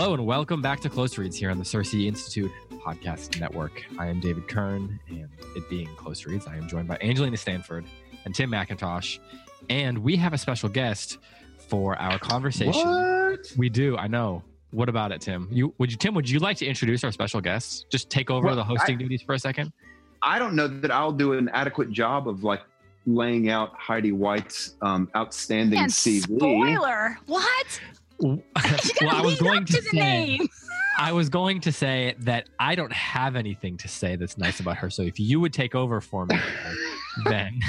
Hello and welcome back to Close Reads here on the CiRCE Institute Podcast Network. I am David Kern, and it being Close Reads, I am joined by Angelina Stanford and Tim McIntosh. And we have a special guest for our conversation. What? We do, I know. What about it, Tim? You would you Tim, would you like to introduce our special guest? Just take over Well, the hosting I- duties for a second? I don't know that I'll do an adequate job of like laying out Heidi White's um, outstanding And CV. spoiler. What? Well, I was going to, to say. I was going to say that I don't have anything to say that's nice about her. So if you would take over for me, then.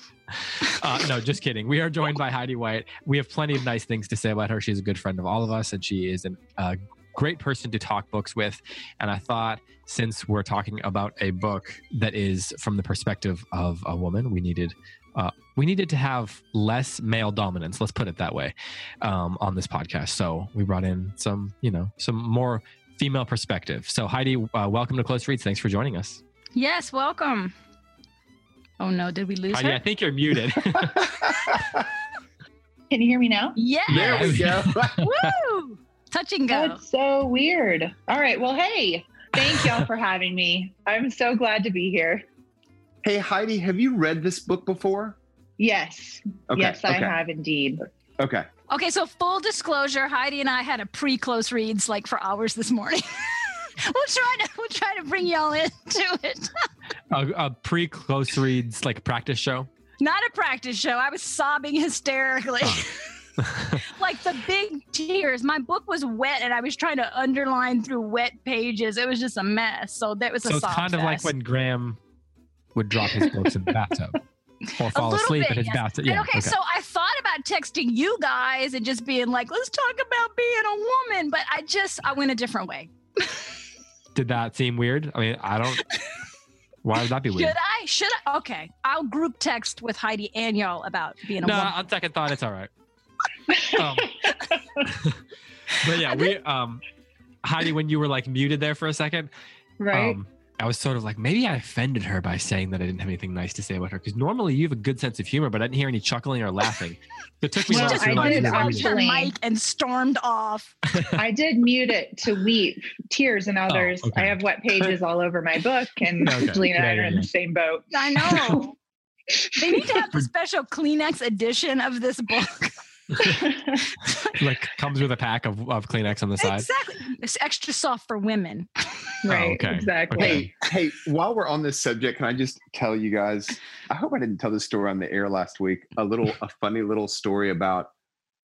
uh, no, just kidding. We are joined by Heidi White. We have plenty of nice things to say about her. She's a good friend of all of us, and she is a uh, great person to talk books with. And I thought, since we're talking about a book that is from the perspective of a woman, we needed. Uh, we needed to have less male dominance. Let's put it that way, um, on this podcast. So we brought in some, you know, some more female perspective. So Heidi, uh, welcome to Close Reads. Thanks for joining us. Yes, welcome. Oh no, did we lose Heidi, I think you're muted. Can you hear me now? Yes. there we go. Woo! Touch and go. That's so weird. All right. Well, hey, thank y'all for having me. I'm so glad to be here. Hey Heidi, have you read this book before? Yes. Okay. yes, I have indeed. Okay. Okay, so full disclosure, Heidi and I had a pre-close reads like for hours this morning. we'll try to we'll try to bring y'all into it. a, a pre-close reads like practice show. Not a practice show. I was sobbing hysterically. Oh. like the big tears. My book was wet and I was trying to underline through wet pages. It was just a mess. So that was a so it's sob kind of like when Graham would drop his books in the bathtub or fall asleep bit, in his yes. bathtub. And Yeah. okay, so I thought about texting you guys and just being like, let's talk about being a woman, but I just I went a different way. Did that seem weird? I mean, I don't. Why would that be weird? Should I? Should I? Okay. I'll group text with Heidi and y'all about being a No, woman. No, on second thought, it's all right. Um, but yeah, we um, Heidi, when you were like muted there for a second, Right. um, I was sort of like, maybe I offended her by saying that I didn't have anything nice to say about her. Because normally you have a good sense of humor, but I didn't hear any chuckling or laughing. It took me a Well, while just to I realize did you were grabbed muted. her actually- mic and stormed off. I did mute it to weep tears and oh, others. okay. I have wet pages all over my book, and Okay. Angelina and I Yeah, are yeah, in yeah. the same boat. I know. they need to have the special Kleenex edition of this book. like comes with a pack of, of Kleenex on the side. Exactly. It's extra soft for women. right. okay. Exactly. Okay. Hey, hey, while we're on this subject, can I just tell you guys? I hope I didn't tell this story on the air last week. A little, a funny little story about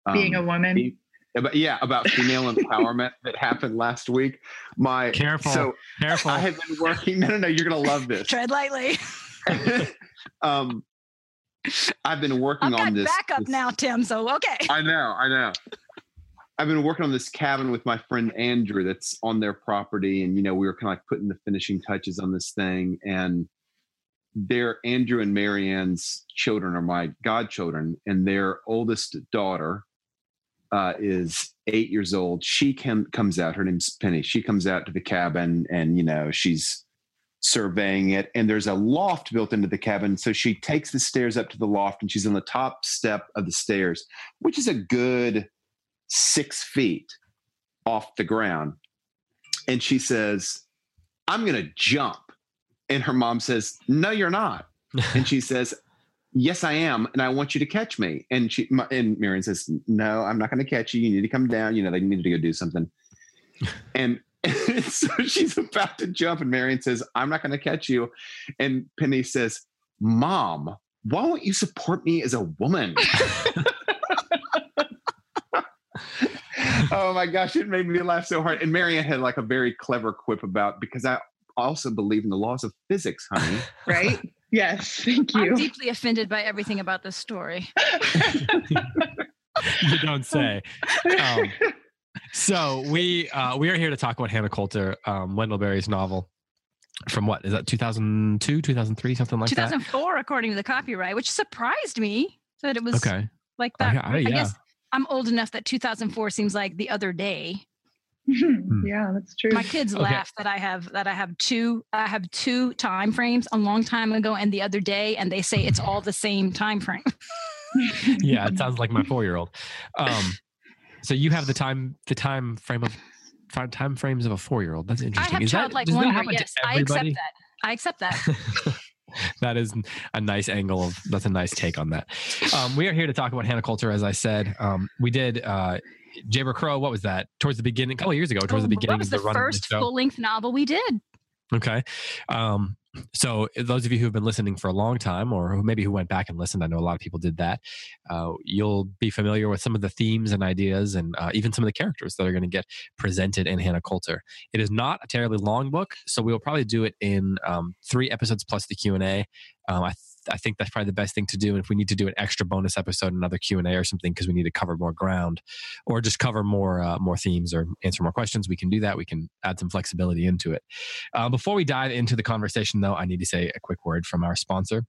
um, Being a woman. fe- about, yeah, about female empowerment that happened last week. My Careful. So Careful. I have been working. No, no, no. You're gonna love this. Tread lightly. um, I've been working I've on this. backup this- now, Tim. So okay. I know, I know. I've been working on this cabin with my friend Andrew that's on their property. And, you know, we were kind of like putting the finishing touches on this thing. And their Andrew and Marianne's children are my godchildren, and their oldest daughter uh, is eight years old. She can, comes out, her name's Penny. She comes out to the cabin and, you know, she's surveying it. And there's a loft built into the cabin. So she takes the stairs up to the loft and she's on the top step of the stairs, which is a good six feet off the ground. And she says, I'm going to jump. And her mom says, No, you're not. And she says, Yes, I am, and I want you to catch me. And she my, and Marion says, No, I'm not going to catch you. You need to come down. You know, they need to go do something. And so she's about to jump, and Marion says, I'm not going to catch you. And Penny says, Mom, why won't you support me as a woman? oh my gosh, it made me laugh so hard. And Marianne had like a very clever quip about because I also believe in the laws of physics, honey. right? Yes, thank I'm you. deeply offended by everything about this story. you don't say. Um, so we uh, we are here to talk about Hannah Coulter, um, Wendell Berry's novel from what is that 2002, 2003, something like 2004, according to the copyright, which surprised me that it was. Okay. like that. I- yeah. guess I'm old enough that 2004 seems like the other day. yeah, that's true. My kids Okay. laugh that I have that I have two I have two time frames a long time ago and the other day, and they say it's all the same time frame. Yeah, it sounds like my four year old. Um, so you have the time the time frame of time frames of a four year old. That's interesting. I have Is that- childlike that wonder. happen Yes, I accept that. I accept that. that is a nice angle of that's a nice take on that. Um, we are here to talk about Hannah Coulter, as I said. Um, we did uh, Jayber Crow. What was that? Towards the beginning, a couple of years ago, towards the beginning What was the the first full length novel we did? Okay. Um, so those of you who have been listening for a long time, or maybe who went back and listened, I know a lot of people did that. Uh, you'll be familiar with some of the themes and ideas, and uh, even some of the characters that are going to get presented in Hannah Coulter. It is not a terribly long book, so we will probably do it in um, three episodes plus the Q and A. Um, I I think that's probably the best thing to do. And if we need to do an extra bonus episode, another Q and A or something, because we need to cover more ground, or just cover more uh, more themes or answer more questions, we can do that. We can add some flexibility into it. Uh, before we dive into the conversation, though, I need to say a quick word from our sponsor.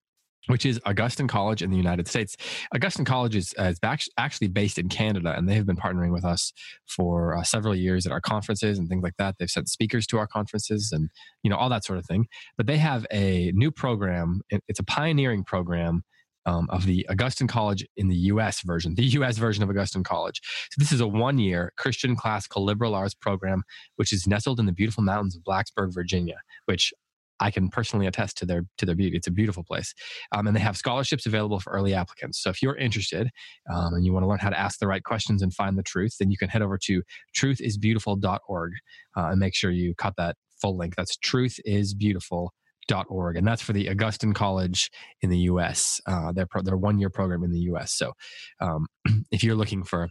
Which is Augustine College in the United States. Augustine College is, uh, is actually based in Canada, and they have been partnering with us for uh, several years at our conferences and things like that. They've sent speakers to our conferences and you know all that sort of thing. But they have a new program. It's a pioneering program um, of the Augustine College in the U.S. version, the U.S. version of Augustine College. So this is a one-year Christian classical liberal arts program, which is nestled in the beautiful mountains of Blacksburg, Virginia, which I can personally attest to their to their beauty. It's a beautiful place, um, and they have scholarships available for early applicants. So if you're interested um, and you want to learn how to ask the right questions and find the truth, then you can head over to truthisbeautiful.org uh, and make sure you cut that full link. That's truthisbeautiful.org, and that's for the Augustine College in the U.S. Uh, their pro- their one year program in the U.S. So um, if you're looking for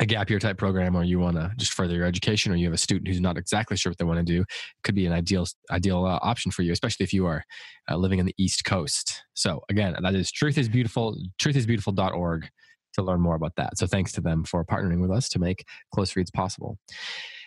a gap year type program or you want to just further your education or you have a student who's not exactly sure what they want to do could be an ideal ideal uh, option for you especially if you are uh, living in the east coast. So again that is truth is beautiful truthisbeautiful.org to learn more about that. So thanks to them for partnering with us to make close reads possible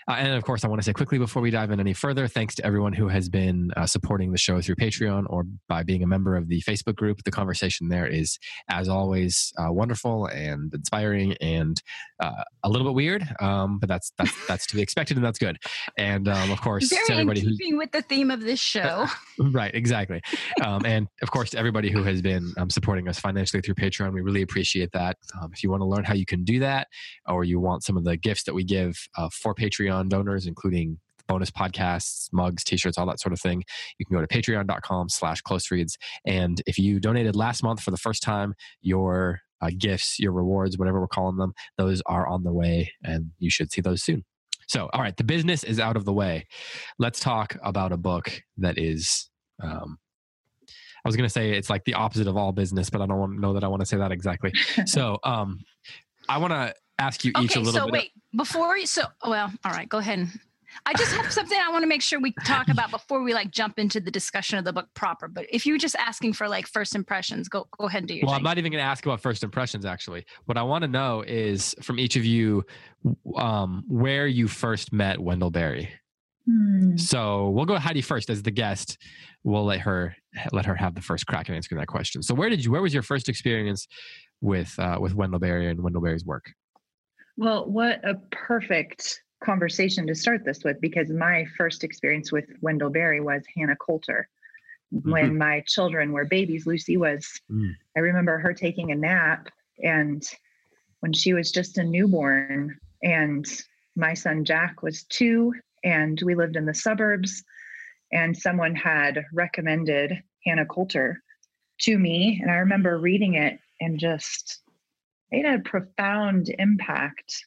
uh, and of course, I want to say quickly before we dive in any further, thanks to everyone who has been uh, supporting the show through Patreon or by being a member of the Facebook group. The conversation there is, as always, uh, wonderful and inspiring and uh, a little bit weird, um, but that's that's that's to be expected and that's good. And um, of course, to Very in everybody who's keeping with the theme of this show. right exactly um, and of course to everybody who has been um, supporting us financially through patreon we really appreciate that um, if you want to learn how you can do that or you want some of the gifts that we give uh, for patreon donors including bonus podcasts mugs t-shirts all that sort of thing. You can go to patreon.com slash close reads and if you donated last month for the first time your uh, gifts your rewards whatever we're calling them those are on the way and you should see those soon. So all right the business is out of the way. Let's talk about a book that is um, i was going to say it's like the opposite of all business but i don't want to know that i want to say that exactly. So um, i want to ask you each okay, a little so bit wait, before you, so, well, all right, go ahead. I just have something I want to make sure we talk about before we like jump into the discussion of the book proper. But if you're just asking for like first impressions, go go ahead and do your well i'm not even going to ask about first impressions actually what i want to know is from each of you um, where you first met wendell berry Hmm. so we'll go heidi first as the guest we'll let her let her have the first crack at answering that question so where did you where was your first experience with uh, with wendell berry and wendell berry's work Well, what a perfect conversation to start this with because my first experience with Wendell Berry was Hannah Coulter. When my children were babies, Lucy was, Mm. I remember her taking a nap and when she was just a newborn, and my son Jack was two, and we lived in the suburbs, and someone had recommended Hannah Coulter to me. And I remember reading it and just it had a profound impact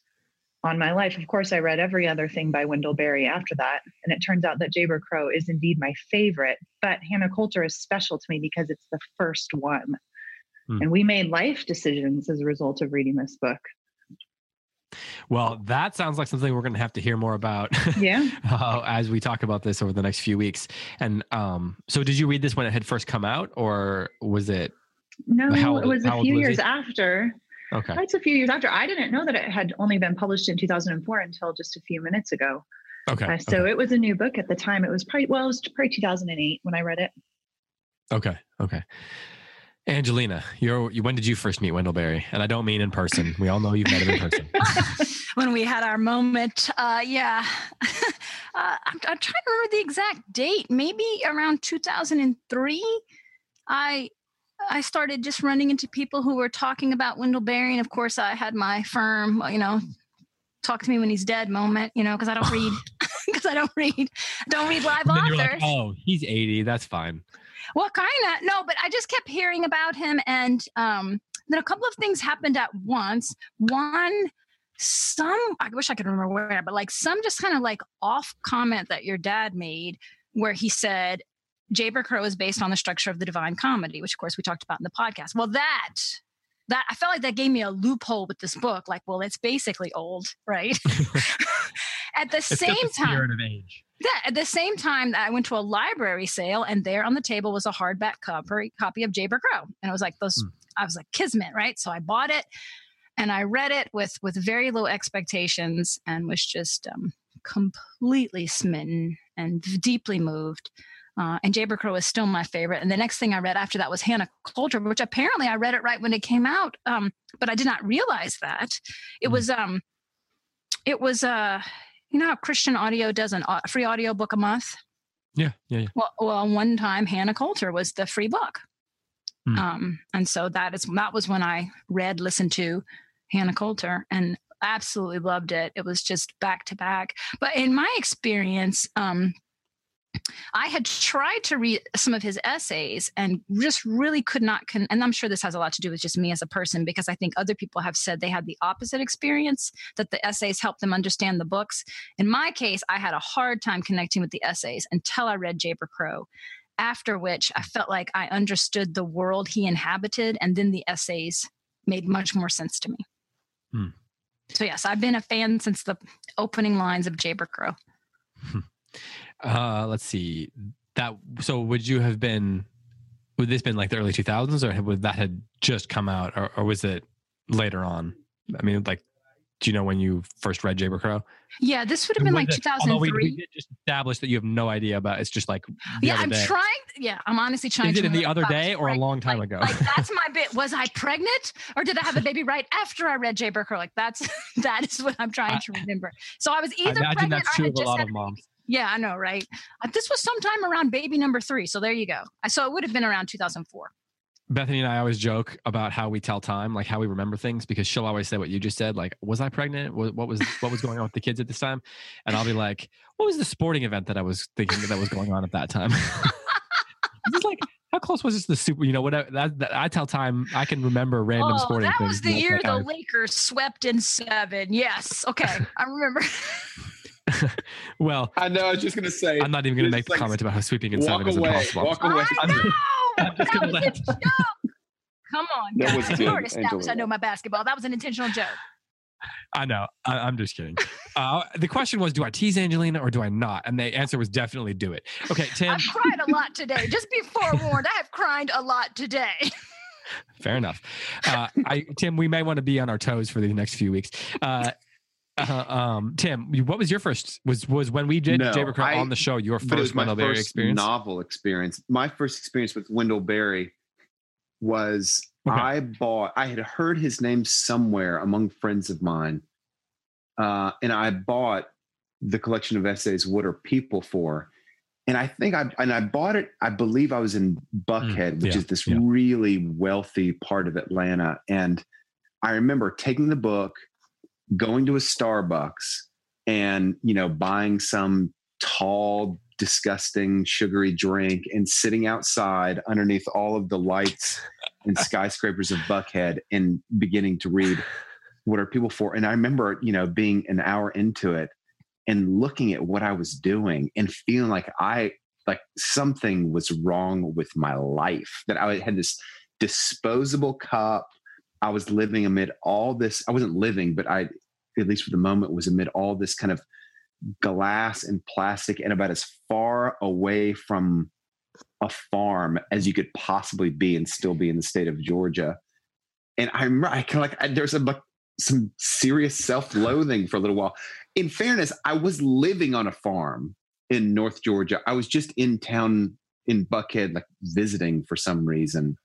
on my life. Of course, I read every other thing by Wendell Berry after that. And it turns out that Jayber Crow is indeed my favorite. But Hannah Coulter is special to me because it's the first one. Hmm. And we made life decisions as a result of reading this book. Well, that sounds like something we're going to have to hear more about. Yeah. uh, as we talk about this over the next few weeks. And um, so, did you read this when it had first come out, or was it? No, old- it was a few was years he? after. Okay. It's a few years after. I didn't know that it had only been published in 2004 until just a few minutes ago. Okay. Uh, so it was a new book at the time. It was probably well, it was probably 2008 when I read it. Okay. Okay. Angelina, you're you, when did you first meet Wendell Berry? And I don't mean in person. We all know you've met him in person. when we had our moment. Uh, yeah, uh, I'm, I'm trying to remember the exact date. Maybe around 2003. I I started just running into people who were talking about Wendell Berry, and of course, I had my firm, you know, talk to me when he's dead moment, you know, because I don't read, because I don't read, don't read live And then you're authors. like, oh, he's 80. That's fine. Well, kind of. No, but I just kept hearing about him. And um, then a couple of things happened at once. One, some, I wish I could remember where, but like some just kind of like off comment that your dad made where he said, Jayber Crow is based on the structure of the Divine Comedy, which of course we talked about in the podcast. Well, that, that I felt like that gave me a loophole with this book. Like, well, it's basically old, right? at the It's same the time, spirit of age. yeah, at the same time, I went to a library sale, and there on the table was a hardback copy copy of Jayber Crow, and it was like those. Hmm. I was like Kismet, right? So I bought it, and I read it with with very low expectations, and was just um, completely smitten and deeply moved. Uh, and Jayber Crow is still my favorite. And the next thing I read after that was Hannah Coulter, which apparently I read it right when it came out, um, but I did not realize that it Hmm. was um, it was uh, you know how Christian Audio does an au- free audio book a month. Yeah. Yeah. yeah. Well, well, one time Hannah Coulter was the free book, Hmm. um, and so that is that was when I read, listened to Hannah Coulter, and absolutely loved it. It was just back to back. But in my experience, um, I had tried to read some of his essays and just really could not. Con- and I'm sure this has a lot to do with just me as a person because I think other people have said they had the opposite experience that the essays helped them understand the books. In my case, I had a hard time connecting with the essays until I read Jayber Crow. After which, I felt like I understood the world he inhabited, and then the essays made much more sense to me. Hmm. So yes, I've been a fan since the opening lines of Jayber Crow. Uh, let's see. That so would you have been? Would this been like the early 2000s, or would that had just come out, or, or was it later on? I mean, like, do you know when you first read Jayber Crow? Yeah, this would have been like Was it- although we, 2003. we did just establish that you have no idea about. It's just like the yeah, other I'm day. trying. Yeah, I'm honestly trying Is to. it in the other if I was day or a long time Like- ago? Like that's my bit. Was I pregnant or did I have a baby right after I read Jayber Crow? Like that's that is what I'm trying to remember. So I was I either imagine pregnant that's or true I had of a just lot had of a moms. Yeah, I know, right? Uh, this was sometime around baby number three. So there you go. So it would have been around 2004. Bethany and I always joke about how we tell time, like how we remember things, because she'll always say what you just said, like, "Was I pregnant? What, what was what was going on with the kids at this time?" And I'll be like, "What was the sporting event that I was thinking that was going on at that time?" It's like, how close was this to the super? You know, whatever. That, that I tell time, I can remember random oh, sporting that things. was the that's year the Lakers swept in seven. Yes. Okay. I remember. well, I know. I was just gonna say. I'm not even going to make the like, comment about how sweeping in walk seven is away, impossible. walk away. I I'm know. just- I'm just gonna let- a joke. Come on, That guys. was You good, already established I know my basketball. That was an intentional joke. I know. I, I'm just kidding. Uh, the question was, do I tease Angelina or do I not? And the answer was definitely do it. Okay, Tim. I've cried a lot today. Just be forewarned. I have cried a lot today. Fair enough. Uh, I, Tim, we may want to be on our toes for the next few weeks. Uh, uh, um, Tim, what was your first? Was was when we did No, Jayber Crow on the show your but it was first Wendell Berry experience? novel experience. My first experience with Wendell Berry was Okay. I bought. I had heard his name somewhere among friends of mine, uh, and I bought the collection of essays. What are people for? And I think I and I bought it. I believe I was in Buckhead, which Mm, yeah, is this yeah. really wealthy part of Atlanta, and I remember taking the book, going to a Starbucks, and you know buying some tall disgusting sugary drink and sitting outside underneath all of the lights and skyscrapers of buckhead and beginning to read what are people for. And i remember you know being an hour into it and looking at what i was doing and feeling like i like something was wrong with my life that i had this disposable cup i was living amid all this i wasn't living but i at least for the moment, was amid all this kind of glass and plastic and about as far away from a farm as you could possibly be and still be in the state of Georgia. And I remember I kind of like there's a some serious self-loathing for a little while. In fairness, I was living on a farm in North Georgia. I was just in town in Buckhead, like visiting for some reason.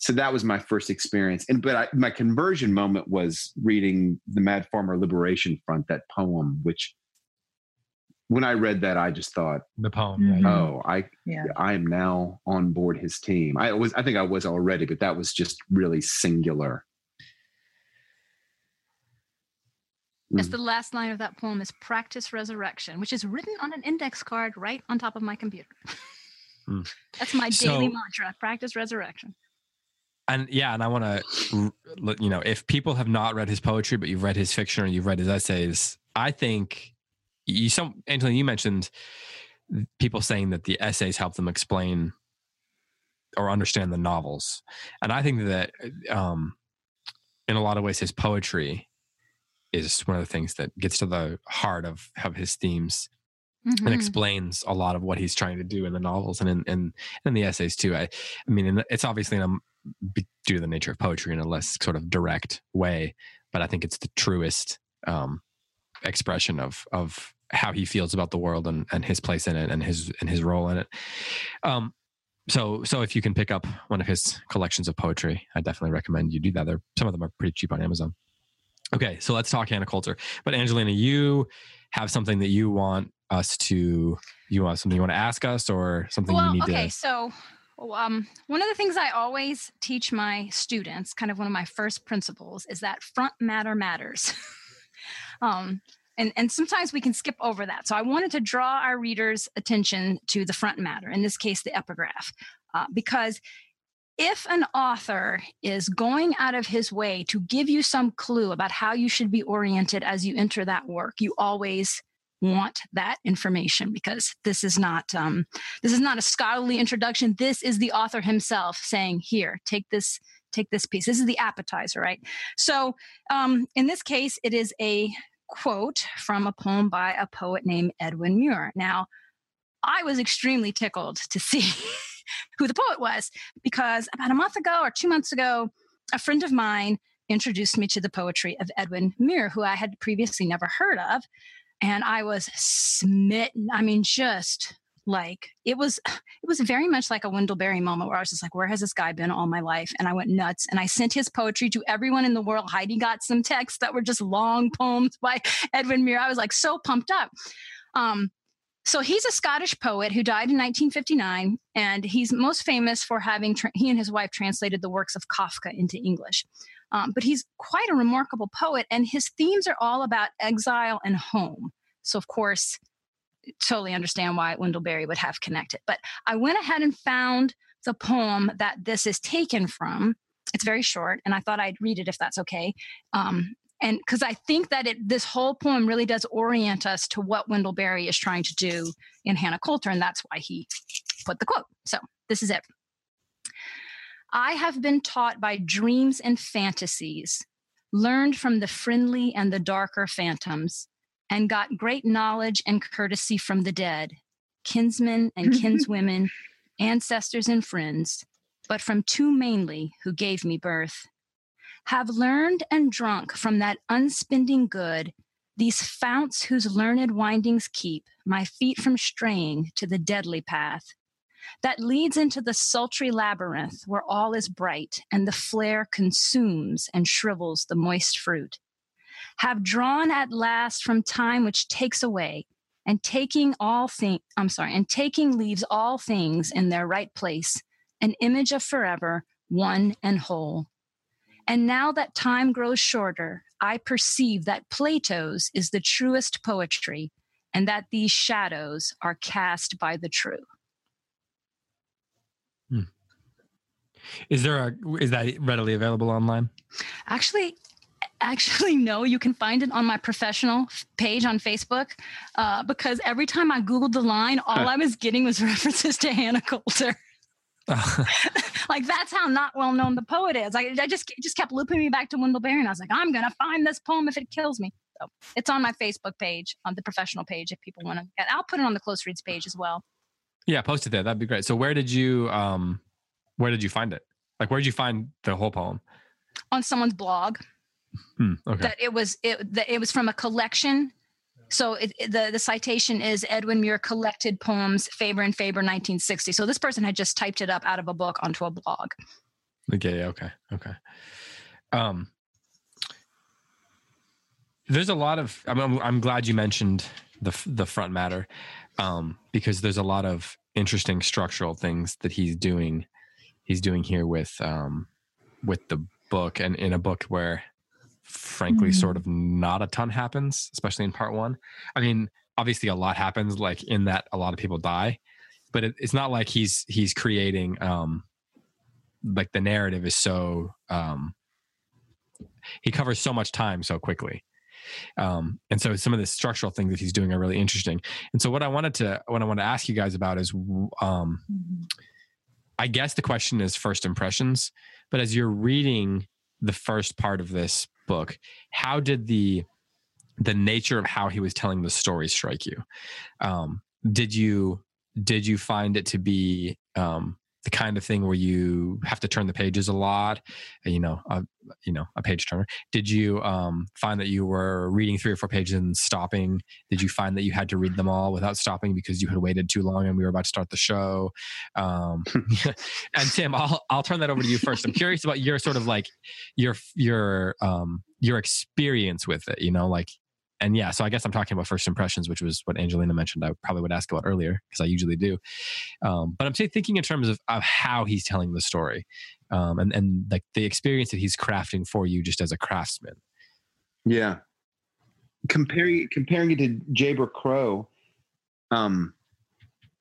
So that was my first experience. And but I, my conversion moment was reading the Mad Farmer Liberation Front, that poem, which when I read that, I just thought the poem. Yeah, yeah. Oh, I Yeah. I am now on board his team. I was I think I was already, but that was just really singular. Yes, Mm. the last line of that poem is practice resurrection, which is written on an index card right on top of my computer. Mm. That's my daily So- mantra practice resurrection. And yeah, and I want to, you know, if people have not read his poetry, but you've read his fiction or you've read his essays, I think you some Angelina, you mentioned people saying that the essays help them explain or understand the novels, and I think that um, in a lot of ways his poetry is one of the things that gets to the heart of of his themes and Mhm. explains a lot of what he's trying to do in the novels and in in, in the essays too. I, I mean, it's obviously in a, due to the nature of poetry in a less sort of direct way, but I think it's the truest um, expression of of how he feels about the world and, and his place in it and his and his role in it. Um, so so if you can pick up one of his collections of poetry, I definitely recommend you do that. They're, some of them are pretty cheap on Amazon. Okay, so let's talk Hannah Coulter. But Angelina, you have something that you want us to you want something you want to ask us or something well, you need okay, to so um, one of the things I always teach my students, kind of one of my first principles, is that front matter matters. um, and, and sometimes we can skip over that. So I wanted to draw our readers' attention to the front matter, in this case, the epigraph, uh, because if an author is going out of his way to give you some clue about how you should be oriented as you enter that work, you always want that information because this is not um, this is not a scholarly introduction. This is the author himself saying here take this take this piece. This is the appetizer right? So um, in this case it is a quote from a poem by a poet named edwin muir. Now i was extremely tickled to see who the poet was because about a month ago or two months ago a friend of mine introduced me to the poetry of edwin muir who i had previously never heard of and I was smitten. I mean, just like it was it was very much like a Wendell Berry moment where I was just like, where has this guy been all my life? And I went nuts and I sent his poetry to everyone in the world. Heidi got some texts that were just long poems by Edwin Muir. I was like so pumped up. Um, so he's a Scottish poet who died in 1959, and he's most famous for having tra- he and his wife translated the works of Kafka into English. Um, but he's quite a remarkable poet, and his themes are all about exile and home. So, of course, totally understand why Wendell Berry would have connected. But I went ahead and found the poem that this is taken from. It's very short, and I thought I'd read it if that's okay. Um, and because I think that it, this whole poem really does orient us to what Wendell Berry is trying to do in Hannah Coulter, and that's why he put the quote. So this is it. I have been taught by dreams and fantasies, learned from the friendly and the darker phantoms, and got great knowledge and courtesy from the dead, kinsmen and mm-hmm. kinswomen, ancestors and friends, but from two mainly who gave me birth. Have learned and drunk from that unspending good, these founts whose learned windings keep my feet from straying to the deadly path that leads into the sultry labyrinth where all is bright and the flare consumes and shrivels the moist fruit. Have drawn at last from time which takes away and taking all things, I'm sorry, and taking leaves all things in their right place, an image of forever, one and whole. And now that time grows shorter, I perceive that Plato's is the truest poetry and that these shadows are cast by the true. Is there a is that readily available online? Actually, actually, no. You can find it on my professional page on Facebook uh, because every time I Googled the line, all I was getting was references to Hannah Coulter. like that's how not well known the poet is. I, I just just kept looping me back to Wendell Berry, and I was like, I'm gonna find this poem if it kills me. So it's on my Facebook page, on the professional page, if people want to. I'll put it on the close reads page as well. Yeah, post it there. That'd be great. So where did you um where did you find it? Like where did you find the whole poem? On someone's blog. Hmm, okay. That it was it that it was from a collection. So it, the the citation is Edwin Muir collected poems Faber and Faber 1960. So this person had just typed it up out of a book onto a blog. Okay, okay, okay. Um, there's a lot of. I'm, I'm, I'm glad you mentioned the the front matter, um, because there's a lot of interesting structural things that he's doing. He's doing here with um, with the book, and in a book where, frankly, Mhm. sort of not a ton happens, especially in part one. I mean, obviously, a lot happens, like in that a lot of people die, but it, it's not like he's he's creating. Um, like the narrative is so um he covers so much time so quickly um and so some of the structural things that he's doing are really interesting and so what i wanted to what i want to ask you guys about is um i guess the question is first impressions but as you're reading the first part of this book how did the the nature of how he was telling the story strike you? Um did you did you find it to be um the kind of thing where you have to turn the pages a lot you know a, you know a page turner. Did you um, find that you were reading three or four pages and stopping? Did you find that you had to read them all without stopping because you had waited too long and we were about to start the show? Um, and tim i'll i'll turn that over to you first. I'm curious about your sort of like your your um your experience with it you know like and yeah so i guess i'm talking about first impressions which was what angelina mentioned i probably would ask about earlier because i usually do um, but i'm say- thinking in terms of, of how he's telling the story um, and and like the experience that he's crafting for you just as a craftsman Yeah. Comparing comparing it to Jayber Crow, um,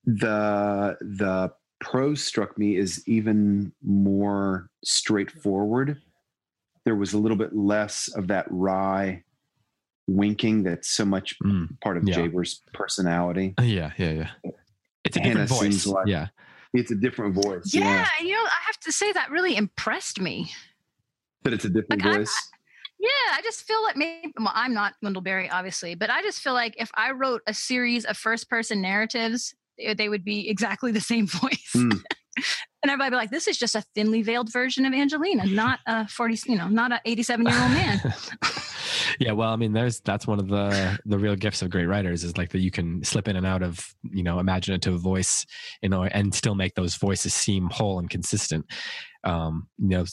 the the prose struck me as even more straightforward. There was a little bit less of that wry winking that's so much Mm, part of yeah. Jayber's personality. yeah yeah yeah it's a Hannah different voice like- yeah It's a different voice. Yeah, you know, I have to say that really impressed me. But it's a different Like, I'm- voice. Yeah, I just feel like maybe well, I'm not Wendell Berry, obviously, but I just feel like if I wrote a series of first person narratives, they they would be exactly the same voice. Mm. and everybody be like, this is just a thinly veiled version of Angelina, not a 40, you know, not an 87 year old man. yeah well i mean there's that's one of the the real gifts of great writers is like that you can slip in and out of you know imaginative voice you know and still make those voices seem whole and consistent um you know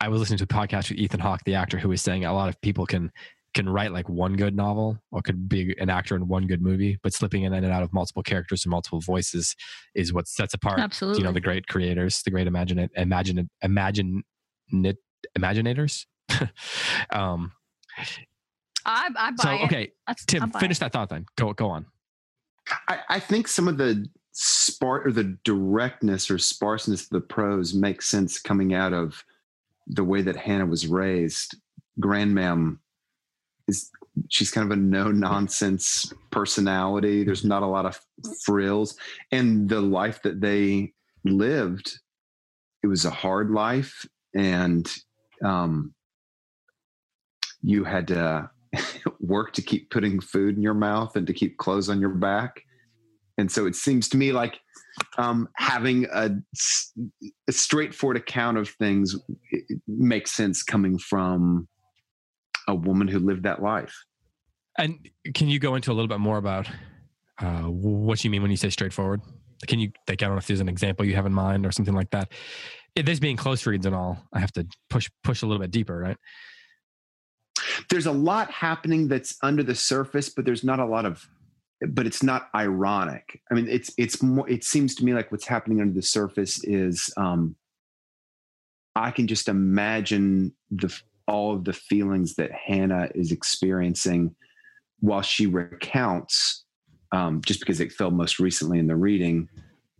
i was listening to a podcast with ethan hawke the actor who was saying a lot of people can can write like one good novel or could be an actor in one good movie but slipping in and out of multiple characters and multiple voices is what sets apart Absolutely. you know the great creators the great imagine imagine imagine imaginators um I, I buy so it. okay That's- tim buy finish it. that thought then go go on I, I think some of the spark or the directness or sparseness of the prose makes sense coming out of the way that Hannah was raised. Grandmam is she's kind of a no nonsense personality. There's not a lot of frills, and the life that they lived, it was a hard life, and um, you had to work to keep putting food in your mouth and to keep clothes on your back. And so it seems to me like um, having a straightforward account of things makes sense coming from a woman who lived that life. and can you go into a little bit more about uh, what you mean when you say straightforward can you like i don't know if there's an example you have in mind or something like that It- this being close reads and all i have to push push a little bit deeper right There's a lot happening that's under the surface, but there's not a lot of but it's not ironic. I mean, it's it's more it seems to me like what's happening under the surface is um I can just imagine the all of the feelings that Hannah is experiencing while she recounts um, just because it fell most recently in the reading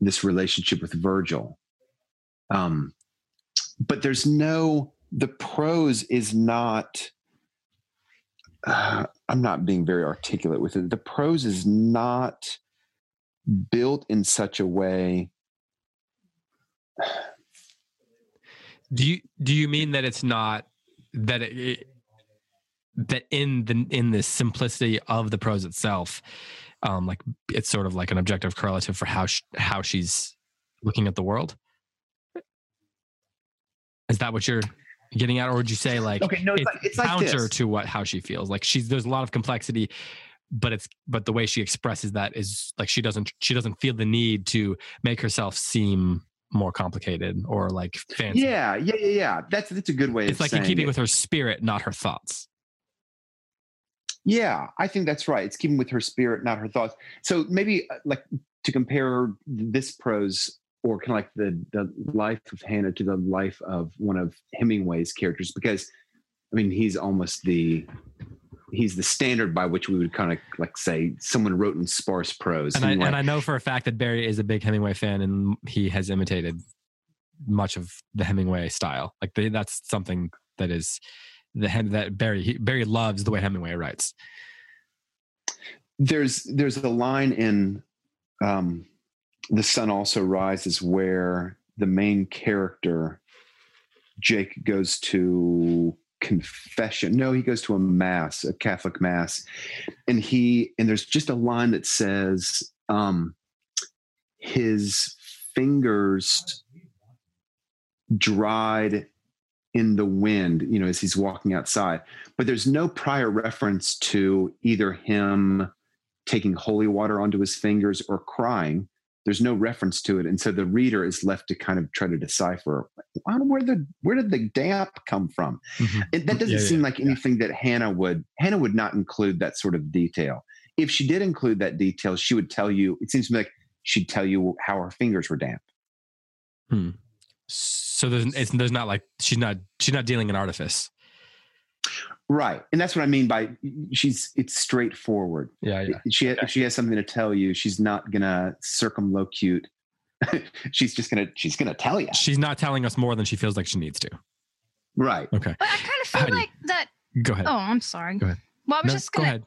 this relationship with Virgil. Um, but there's no the prose is not uh, I'm not being very articulate with it. The prose is not built in such a way. do you do you mean that it's not that it, that in the in the simplicity of the prose itself, um, like it's sort of like an objective correlative for how sh- how she's looking at the world. Is that what you're getting at, or would you say like Okay, no, it's, it's, like, it's like counter this. to what how she feels? Like she's there's a lot of complexity, but it's but the way she expresses that is like she doesn't she doesn't feel the need to make herself seem more complicated or like fancy. Yeah, yeah, yeah, yeah. That's that's a good way It's like in keeping it. with her spirit, not her thoughts. Yeah, I think that's right. It's keeping with her spirit, not her thoughts. So maybe uh, like to compare this prose or kind of like the the life of Hannah to the life of one of Hemingway's characters, because I mean he's almost the he's the standard by which we would kind of like say someone wrote in sparse prose. And I, Hemingway- and I know for a fact that Berry is a big Hemingway fan and he has imitated much of the Hemingway style. Like they, that's something that is the that Berry he, Berry loves the way Hemingway writes. there's there's a line in um, the sun also rises where the main character jake goes to confession no he goes to a mass a catholic mass and he and there's just a line that says um his fingers dried in the wind you know as he's walking outside but there's no prior reference to either him taking holy water onto his fingers or crying. There's no reference to it, and so the reader is left to kind of try to decipher I don't know where the where did the damp come from. Mm-hmm. It, that doesn't Yeah, yeah, seem like anything that Hannah would Hannah would not include that sort of detail. If she did include that detail, she would tell you. It seems to me like she'd tell you how her fingers were damp. Hmm. So there's it's, there's not like she's not she's not dealing in artifice. Right, and that's what I mean by she's it's straightforward. Yeah, yeah. She if she has something to tell you. She's not gonna circumlocute. she's just gonna she's gonna tell you. She's not telling us more than she feels like she needs to. Right. Okay, But I kind of feel Heidi. like that. go ahead. Oh, I'm sorry. Go ahead. Well, I was No, just gonna. ahead.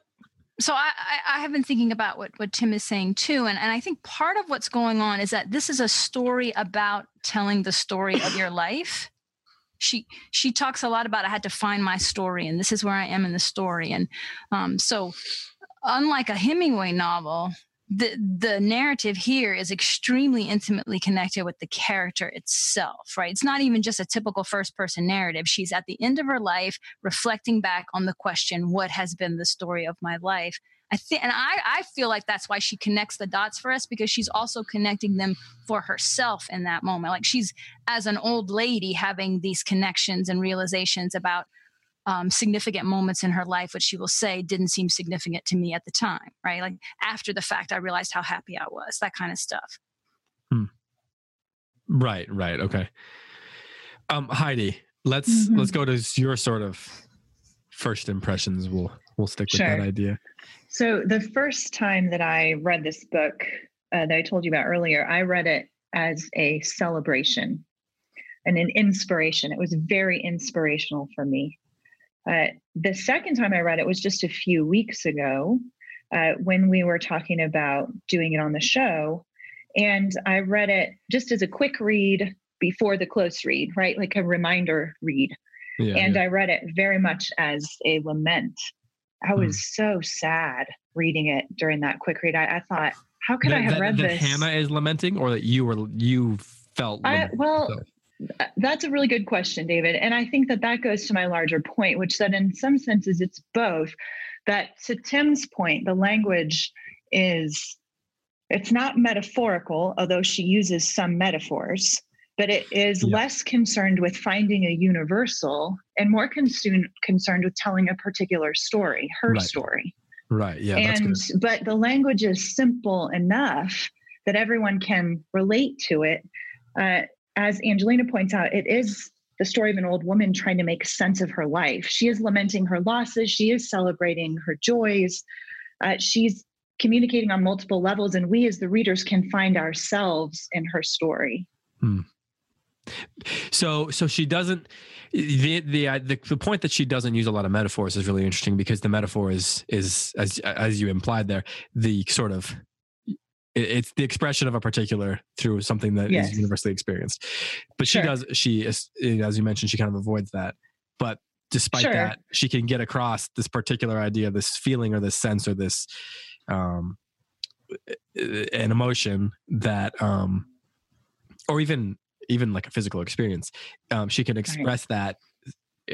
so I, I I have been thinking about what what Tim is saying too, and and I think part of what's going on is that this is a story about telling the story of your life. She she talks a lot about I had to find my story, and this is where I am in the story, and um, so unlike a Hemingway novel. The, the narrative here is extremely intimately connected with the character itself, right? It's not even just a typical first person narrative. She's at the end of her life reflecting back on the question, what has been the story of my life? I think, and I, I feel like that's why she connects the dots for us because she's also connecting them for herself in that moment. Like she's, as an old lady, having these connections and realizations about um, significant moments in her life, which she will say didn't seem significant to me at the time, right? Like after the fact, I realized how happy I was, that kind of stuff. Right, right. Okay. Um, Heidi, let's Mhm. let's go to your sort of first impressions. We'll we'll stick with that Sure. idea. So the first time that I read this book uh, that I told you about earlier, I read it as a celebration and an inspiration. It was very inspirational for me. Uh, the second time I read it was just a few weeks ago uh, when we were talking about doing it on the show. And I read it just as a quick read before the close read, right? Like a reminder read Yeah. and yeah. I read it very much as a lament. I Hmm. was so sad reading it during that quick read. I, I thought, how could I have that- read that this? Hannah is lamenting, or that you were you felt. I, well, so- that's a really good question, David. And I think that that goes to my larger point, which that in some senses it's both. That to Tim's point, the language is it's not metaphorical, although she uses some metaphors, but it is Yeah. less concerned with finding a universal and more concerned concerned with telling a particular story, her Right. story right. Yeah. that's and but the language is simple enough that everyone can relate to it uh, as angelina points out it is the story of an old woman trying to make sense of her life she is lamenting her losses she is celebrating her joys uh, she's communicating on multiple levels and we as the readers can find ourselves in her story So so she doesn't. The the, uh, the the point that she doesn't use a lot of metaphors is really interesting because the metaphor is is as as you implied there the sort of it's the expression of a particular through something that is Yes. universally experienced. But she Sure. does she is as you mentioned she kind of avoids that. But despite Sure. that she can get across this particular idea this feeling or this sense or this um an emotion that um or even even like a physical experience um she can express that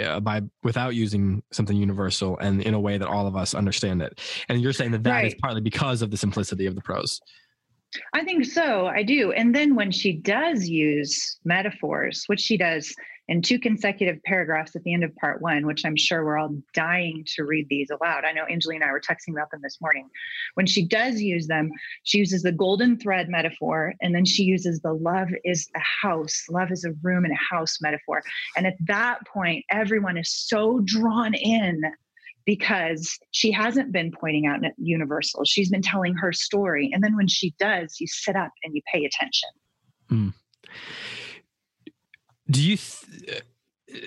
uh, by without using something universal and in a way that all of us understand it and you're saying that that is Right. partly because of the simplicity of the prose I think so. I do. And then when she does use metaphors, which she does in two consecutive paragraphs at the end of part one, which I'm sure we're all dying to read these aloud. I know Angelina and I were texting about them this morning. When she does use them, she uses the golden thread metaphor, and then she uses the love is a house, love is a room and a house metaphor. And at that point, everyone is so drawn in because she hasn't been pointing out universal. She's been telling her story. And then when she does, you sit up and you pay attention. Hmm. Do you th-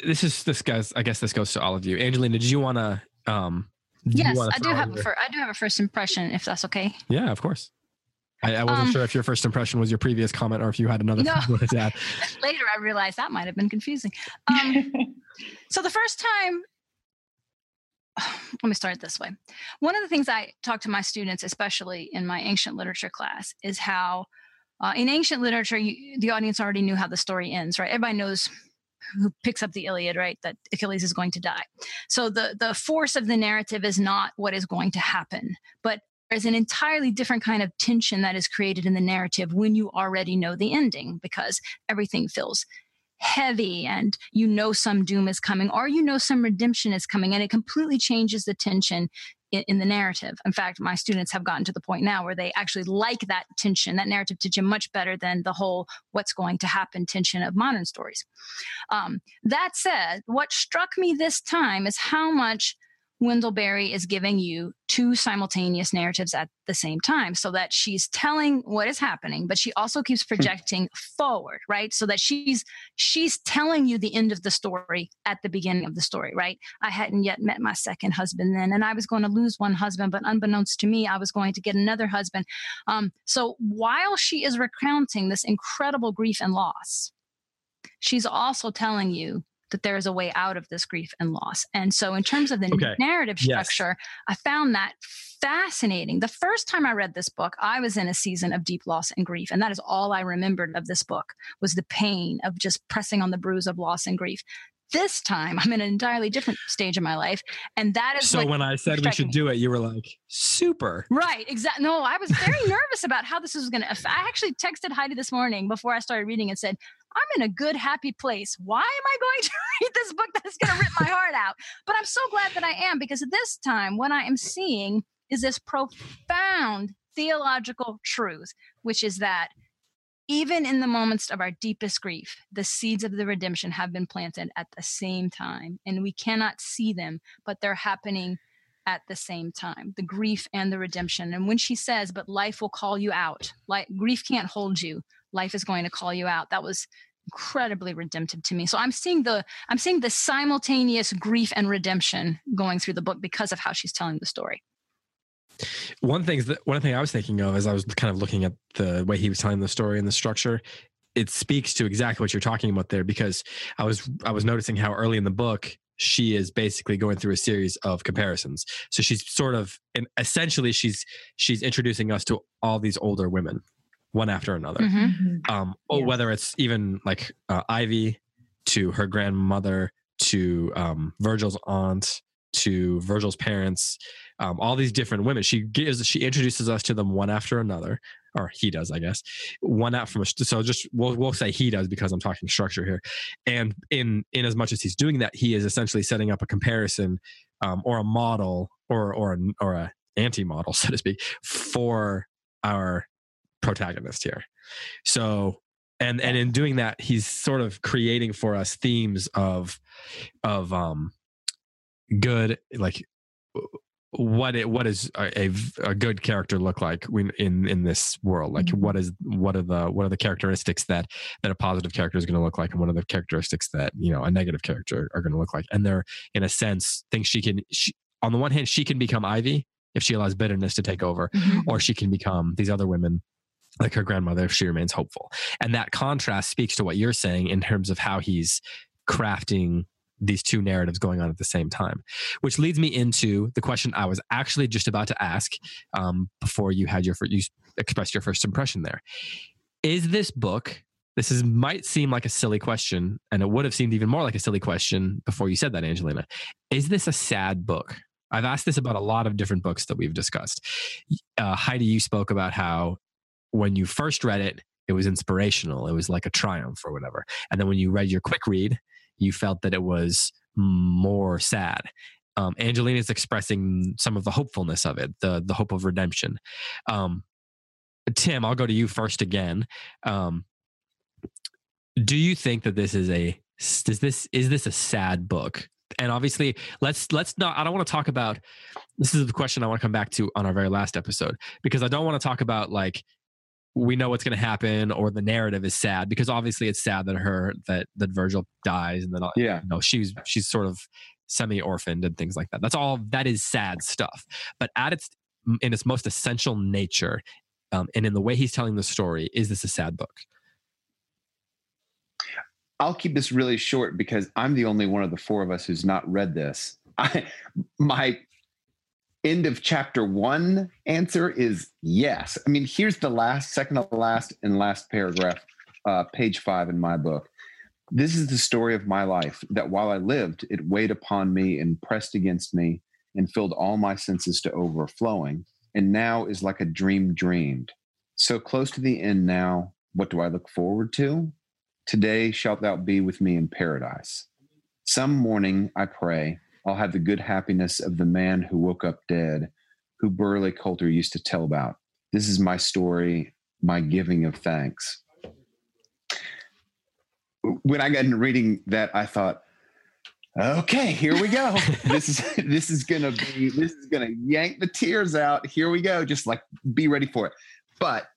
this is this goes i guess this goes to all of you angelina did you want to um did Yes, wanna I do have in a your- fir- I do have a first impression, if that's okay. yeah of course I, I wasn't Um, sure if your first impression was your previous comment or if you had another No. thing to add. Later, I realized that might have been confusing. Um, so the first time let me start it this way one of the things i talk to my students especially in my ancient literature class is how uh, in ancient literature you, the audience already knew how the story ends right? Everybody knows who picks up the iliad right? That achilles is going to die. So the the force of the narrative is not what is going to happen but there's an entirely different kind of tension that is created in the narrative when you already know the ending because everything feels heavy and you know some doom is coming or you know some redemption is coming and it completely changes the tension in, in the narrative. In fact my students have gotten to the point now where they actually like that tension that narrative tension much better than the whole what's going to happen tension of modern stories. Um, that said what struck me this time is how much Wendell Berry is giving you two simultaneous narratives at the same time so that she's telling what is happening but she also keeps projecting forward right? So that she's she's telling you the end of the story at the beginning of the story right? I hadn't yet met my second husband then and i was going to lose one husband but unbeknownst to me i was going to get another husband. Um, so while she is recounting this incredible grief and loss she's also telling you that there is a way out of this grief and loss. And so, in terms of the Okay. narrative Yes. structure, I found that fascinating. The first time I read this book, I was in a season of deep loss and grief, and that is all I remembered of this book was the pain of just pressing on the bruise of loss and grief. This time, I'm in an entirely different stage of my life, and that is So when I said we should me. do it, you were like, super. Right, exactly. No, I was very nervous about how this was going to. I actually texted Heidi this morning before I started reading and said, "I'm in a good, happy place. Why am I going to read this book that's going to rip my heart out?" But I'm so glad that I am because this time, what I am seeing is this profound theological truth, which is that even in the moments of our deepest grief, the seeds of the redemption have been planted at the same time, and we cannot see them, but they're happening at the same time the grief and the redemption. And when she says but life will call you out like grief can't hold you. Life is going to call you out. That was incredibly redemptive to me. So i'm seeing the i'm seeing the simultaneous grief and redemption going through the book because of how she's telling the story One thing that one thing I was thinking of as I was kind of looking at the way he was telling the story and the structure, it speaks to exactly what you're talking about there because I was I was noticing how early in the book she is basically going through a series of comparisons. So she's sort of and essentially she's she's introducing us to all these older women, one after another. Mhm. um or Yeah. whether it's even like uh, ivy to her grandmother to um virgil's aunt to virgil's parents um all these different women. She gives she introduces us to them one after another or he does i guess. One out from so just we'll, we'll say he does because i'm talking structure here. And in in as much as he's doing that he is essentially setting up a comparison um or a model or or an or a anti-model so to speak for our protagonist here. So and and in doing that he's sort of creating for us themes of of um good like what it what is a, a, good character look like when in in this world like Mhm. what is what are the what are the characteristics that that a positive character is going to look like and what are the characteristics that you know a negative character are going to look like and they're in a sense things she can she, on the one hand she can become ivy if she allows bitterness to take over Mhm. or she can become these other women like her grandmother if she remains hopeful and that contrast speaks to what you're saying in terms of how he's crafting these two narratives going on at the same time which leads me into the question i was actually just about to ask um, before you had your you expressed your first impression there. Is this book this is might seem like a silly question and it would have seemed even more like a silly question before you said that angelina. Is this a sad book? I've asked this about a lot of different books that we've discussed. Uh, heidi you spoke about how when you first read it it was inspirational. It was like a triumph or whatever. And then when you read your quick read you felt that it was more sad. Um, Angelina is expressing some of the hopefulness of it, the the hope of redemption. Um, Tim, I'll go to you first again. Um, do you think that this is a is this is this a sad book? And obviously, let's let's not. I don't want to talk about. This is the question I want to come back to on our very last episode because I don't want to talk about like we know what's going to happen or the narrative is sad because obviously it's sad that her that that Virgil dies and then yeah. you know she's she's sort of semi orphaned and things like that. That's all that is sad stuff. But at its in its most essential nature um, and in the way he's telling the story is this a sad book? I'll keep this really short because I'm the only one of the four of us who's not read this. I, my end of chapter one answer is yes. I mean, here's the last, second to last, and last paragraph, uh, page five in my book. This is the story of my life that while I lived, it weighed upon me and pressed against me and filled all my senses to overflowing, and now is like a dream dreamed. So close to the end now, what do I look forward to? Today shalt thou be with me in paradise. Some morning, I pray, I'll have the good happiness of the man who woke up dead, who Burley Coulter used to tell about. This is my story, my giving of thanks. When I got into reading that, I thought, okay, here we go. this is this is gonna be this is gonna yank the tears out. Here we go. Just like be ready for it. But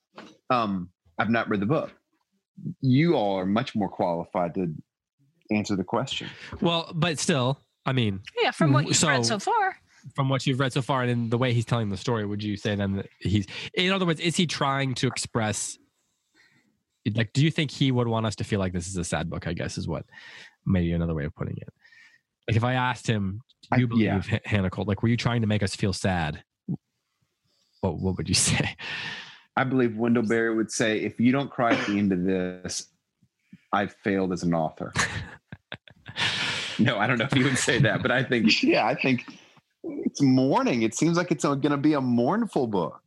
um, I've not read the book. You all are much more qualified to answer the question. Well, but still, I mean, yeah, from what you've so, read so far. From what you've read so far, and in the way he's telling the story, would you say then that he's, in other words, is he trying to express, like, do you think he would want us to feel like this is a sad book? I guess is what maybe another way of putting it. Like, if I asked him, do you I, believe yeah. Hannah Colt? Like, were you trying to make us feel sad? What What would you say? I believe Wendell Berry would say, if you don't cry at the end of this, I've failed as an author. no, I don't know if you would say that, but I think, yeah, I think it's mourning. It seems like it's going to be a mournful book.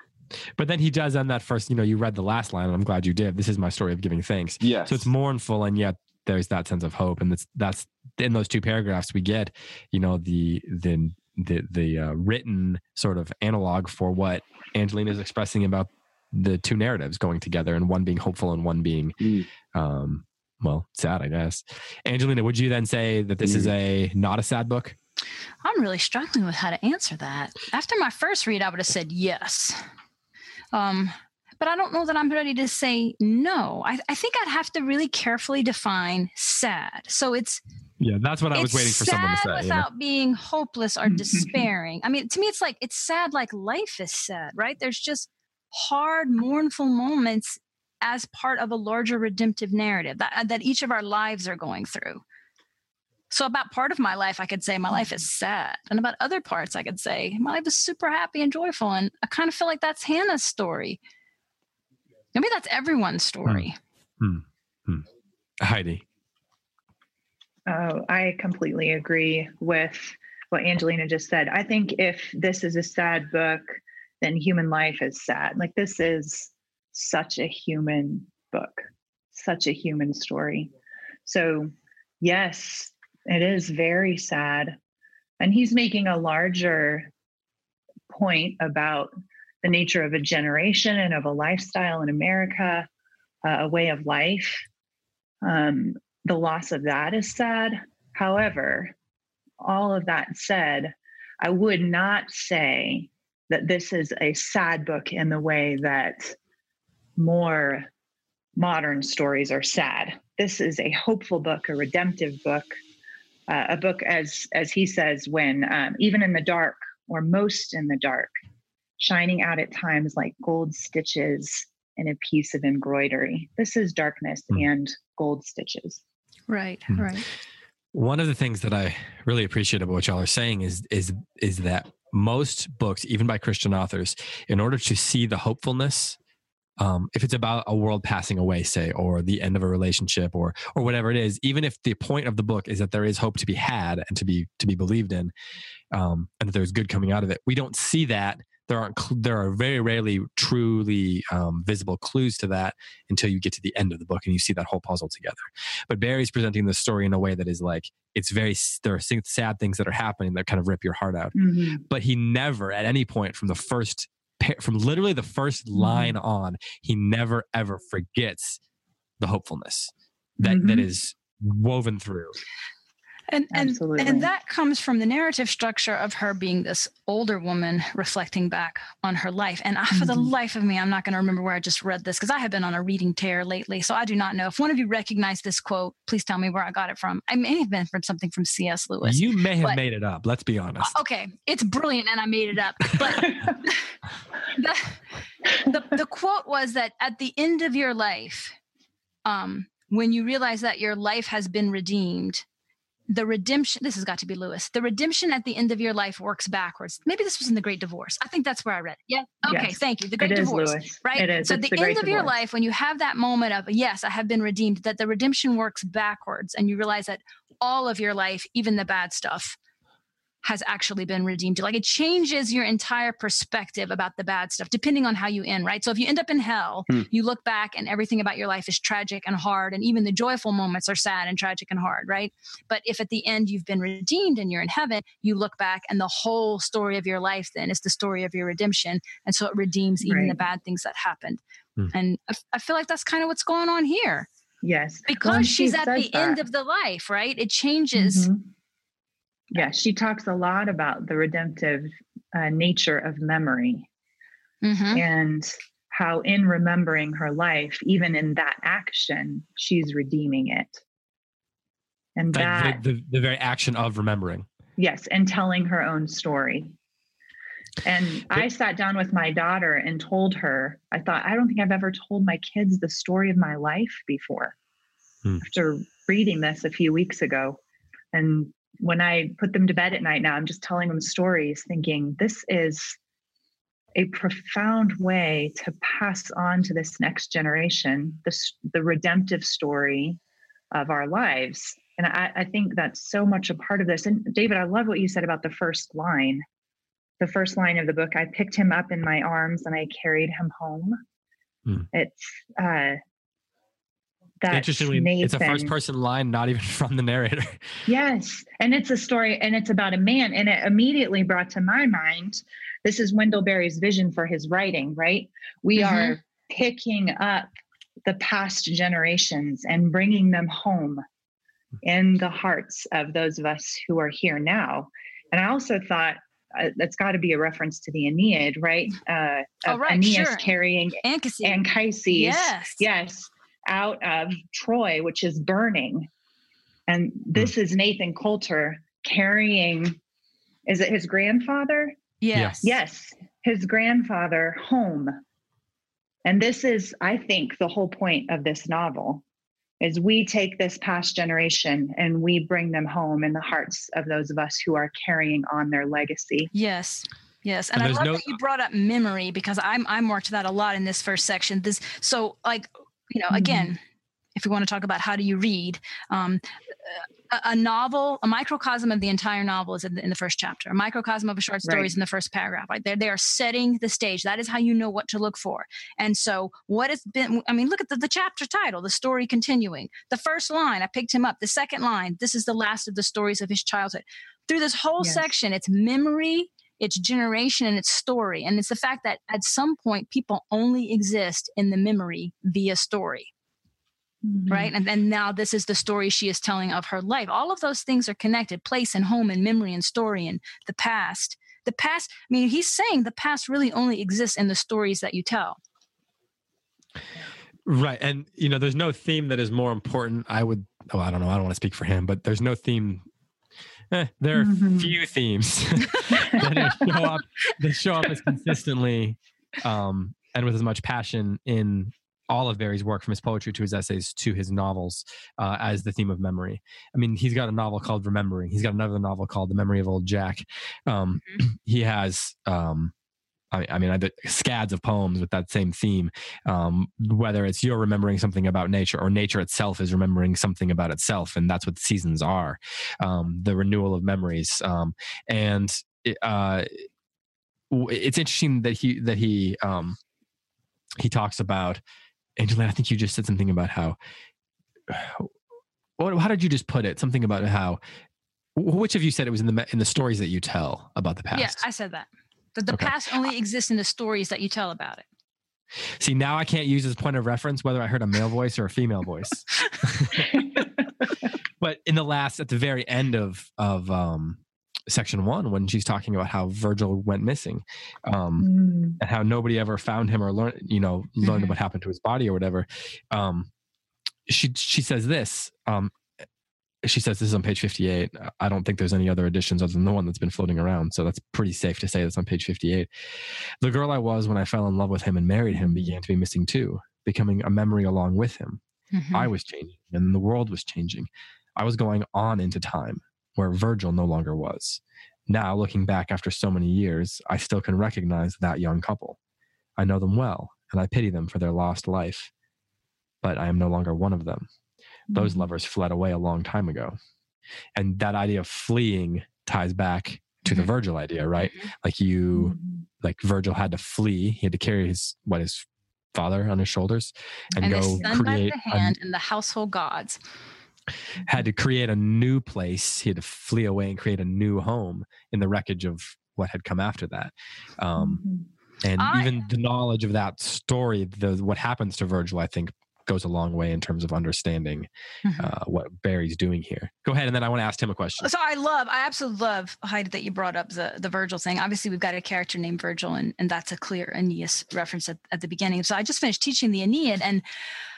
But then he does end that first, you know, you read the last line, and I'm glad you did. This is my story of giving thanks. Yeah. So it's mournful, and yet there's that sense of hope. And that's, that's in those two paragraphs, we get, you know, the, the, the, the uh, written sort of analog for what Angelina is expressing about the two narratives going together and one being hopeful and one being mm. um, well, sad, I guess. Angelina, would you then say that this is mm. a not a sad book? I'm really struggling with how to answer that. After my first read, I would have said yes. Um, but I don't know that I'm ready to say no. I, I think I'd have to really carefully define sad. So it's yeah, that's what I was waiting for someone to say. Without you know? being hopeless or despairing. I mean, to me, it's like it's sad, like life is sad, right? There's just hard, mournful moments as part of a larger redemptive narrative that, that each of our lives are going through. So, about part of my life, I could say my life is sad. And about other parts, I could say my life is super happy and joyful. And I kind of feel like that's Hannah's story. Maybe that's everyone's story. Hmm. Hmm. Hmm. Heidi. Oh, I completely agree with what Angelina just said. I think if this is a sad book, then human life is sad. Like this is such a human book, such a human story. So, yes, it is very sad. And he's making a larger point about the nature of a generation and of a lifestyle in America, uh, a way of life. Um, the loss of that is sad. However, all of that said, I would not say that this is a sad book in the way that more modern stories are sad. This is a hopeful book, a redemptive book, uh, a book as as he says, when um, even in the dark or most in the dark, shining out at times like gold stitches in a piece of embroidery. This is darkness mm. and gold stitches. Right, mm. right. one of the things that I really appreciate about what y'all are saying is is is that most books, even by Christian authors, in order to see the hopefulness, um, if it's about a world passing away, say, or the end of a relationship, or or whatever it is, even if the point of the book is that there is hope to be had and to be to be believed in, um, and that there's good coming out of it, we don't see that. There aren't there are very rarely truly um, visible clues to that until you get to the end of the book and you see that whole puzzle together. But Berry's presenting the story in a way that is like it's very there are sad things that are happening that kind of rip your heart out. Mm-hmm. but he never at any point from the first from literally the first mm-hmm. line on he never ever forgets the hopefulness that, mm-hmm. that is woven through and and, and that comes from the narrative structure of her being this older woman reflecting back on her life. And mm-hmm. for the mm-hmm. life of me, I'm not going to remember where I just read this because I have been on a reading tear lately. So I do not know. If one of you recognize this quote, please tell me where I got it from. I may have been from something from C.S. Lewis. You may have made it up. Let's be honest. Okay, it's brilliant, and I made it up. But the, the the quote was that at the end of your life, um, when you realize that your life has been redeemed the redemption this has got to be lewis the redemption at the end of your life works backwards maybe this was in the great divorce i think that's where i read it yeah okay yes. thank you the great it divorce Lewis. right it is. so it's the, the end of divorce. your life when you have that moment of yes i have been redeemed that the redemption works backwards and you realize that all of your life even the bad stuff has actually been redeemed. Like it changes your entire perspective about the bad stuff, depending on how you end, right? So if you end up in hell, hmm. you look back and everything about your life is tragic and hard, and even the joyful moments are sad and tragic and hard, right? But if at the end you've been redeemed and you're in heaven, you look back and the whole story of your life then is the story of your redemption. And so it redeems even right. the bad things that happened. Hmm. And I, I feel like that's kind of what's going on here. Yes. Because well, she's she at the that. end of the life, right? It changes. Mm-hmm yeah, she talks a lot about the redemptive uh, nature of memory mm-hmm. and how, in remembering her life, even in that action, she's redeeming it. And like that, the, the, the very action of remembering. Yes, and telling her own story. And I sat down with my daughter and told her, I thought, I don't think I've ever told my kids the story of my life before. Hmm. After reading this a few weeks ago. And when I put them to bed at night now, I'm just telling them stories, thinking this is a profound way to pass on to this next generation this the redemptive story of our lives. And I, I think that's so much a part of this. And David, I love what you said about the first line. The first line of the book, I picked him up in my arms and I carried him home. Hmm. It's uh, that Interestingly, Nathan, it's a first person line, not even from the narrator. Yes. And it's a story and it's about a man. And it immediately brought to my mind this is Wendell Berry's vision for his writing, right? We mm-hmm. are picking up the past generations and bringing them home in the hearts of those of us who are here now. And I also thought uh, that's got to be a reference to the Aeneid, right? Uh, oh, right, Aeneas sure. carrying Anchises. Anchises. Yes. Yes out of Troy, which is burning. And this hmm. is Nathan Coulter carrying, is it his grandfather? Yes. Yes, his grandfather home. And this is, I think, the whole point of this novel is we take this past generation and we bring them home in the hearts of those of us who are carrying on their legacy. Yes. Yes, and, and I love no, that you brought up memory because I'm I'm worked that a lot in this first section. This so like you know, mm-hmm. again, if we want to talk about how do you read, um, a, a, novel, a microcosm of the entire novel is in the, in the first chapter. A microcosm of a short story right. is in the first paragraph. Right, they they are setting the stage. That is how you know what to look for. And so, what has been? I mean, look at the, the chapter title, the story continuing. The first line, I picked him up. The second line, this is the last of the stories of his childhood. Through this whole yes. section, it's memory its generation and its story. And it's the fact that at some point people only exist in the memory via story. Mm-hmm. Right. And then now this is the story she is telling of her life. All of those things are connected place and home and memory and story and the past. The past, I mean, he's saying the past really only exists in the stories that you tell. Right. And, you know, there's no theme that is more important. I would, oh, I don't know. I don't want to speak for him, but there's no theme there are mm-hmm. few themes that show up that show up as consistently um, and with as much passion in all of Berry's work, from his poetry to his essays to his novels, uh, as the theme of memory. I mean, he's got a novel called Remembering. He's got another novel called The Memory of Old Jack. Um, he has. Um, I, I mean, I, scads of poems with that same theme. Um, whether it's you're remembering something about nature, or nature itself is remembering something about itself, and that's what seasons are. Um, the renewal of memories, um, and it, uh, it's interesting that he that he um, he talks about Angela. I think you just said something about how. What, how did you just put it? Something about how. Which of you said it was in the in the stories that you tell about the past? Yeah, I said that. That the Okay. past only exists in the stories that you tell about it. See, now I can't use as point of reference whether I heard a male voice or a female voice. but in the last, at the very end of of um, section one, when she's talking about how Virgil went missing, um, Mm. and how nobody ever found him or learned, you know, learned Mhm. what happened to his body or whatever. Um, she she says this. Um, she says this is on page 58. I don't think there's any other editions other than the one that's been floating around. So that's pretty safe to say that's on page 58. The girl I was when I fell in love with him and married him began to be missing too, becoming a memory along with him. Mhm. I was changing and the world was changing. I was going on into time where Virgil no longer was. Now, looking back after so many years, I still can recognize that young couple. I know them well and I pity them for their lost life, but I am no longer one of them. Those lovers fled away a long time ago. And that idea of fleeing ties back to the Mhm. Virgil idea, right? Mhm. Like you, like Virgil had to flee. He had to carry his, what, his father on his shoulders and, And, go the son by create the a hand and the household gods. had to create a new place. He had to flee away and create a new home in the wreckage of what had come after that. Um, and I- even the knowledge of that story, the what happens to Virgil, I think, goes a long way in terms of understanding Mhm. uh, what Berry's doing here. Go ahead, and then I want to ask Tim a question. So I love, I absolutely love Heidi that you brought up the the Virgil thing. Obviously, we've got a character named Virgil, and and that's a clear Aeneas reference at, at the beginning. So I just finished teaching the Aeneid, and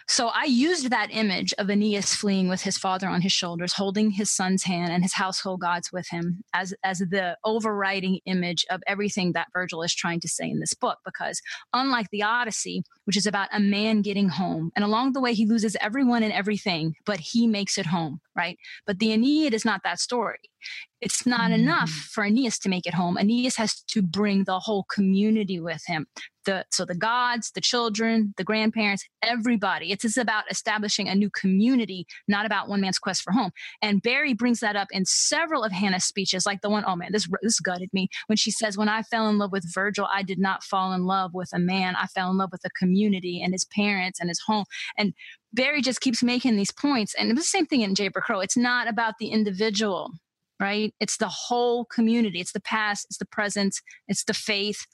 so I used that image of Aeneas fleeing with his father on his shoulders, holding his son's hand and his household gods with him, as as the overriding image of everything that Virgil is trying to say in this book. Because unlike the Odyssey, which is about a man getting home, and along the way he loses everyone and everything, but he makes it home, right? But the Aeneid is not that story. It's not enough Mhm. for Aeneas to make it home. Aeneas has to bring the whole community with him. The so the gods, the children, the grandparents, everybody. It's just about establishing a new community, not about one man's quest for home. And Berry brings that up in several of Hannah's speeches, like the one, oh man, this this gutted me when she says, "When I fell in love with Virgil, I did not fall in love with a man. I fell in love with a community and his parents and his home." And Berry just keeps making these points, and it was the same thing in Jayber Crow. It's not about the individual, right? It's the whole community. It's the past. It's the present. It's the faith.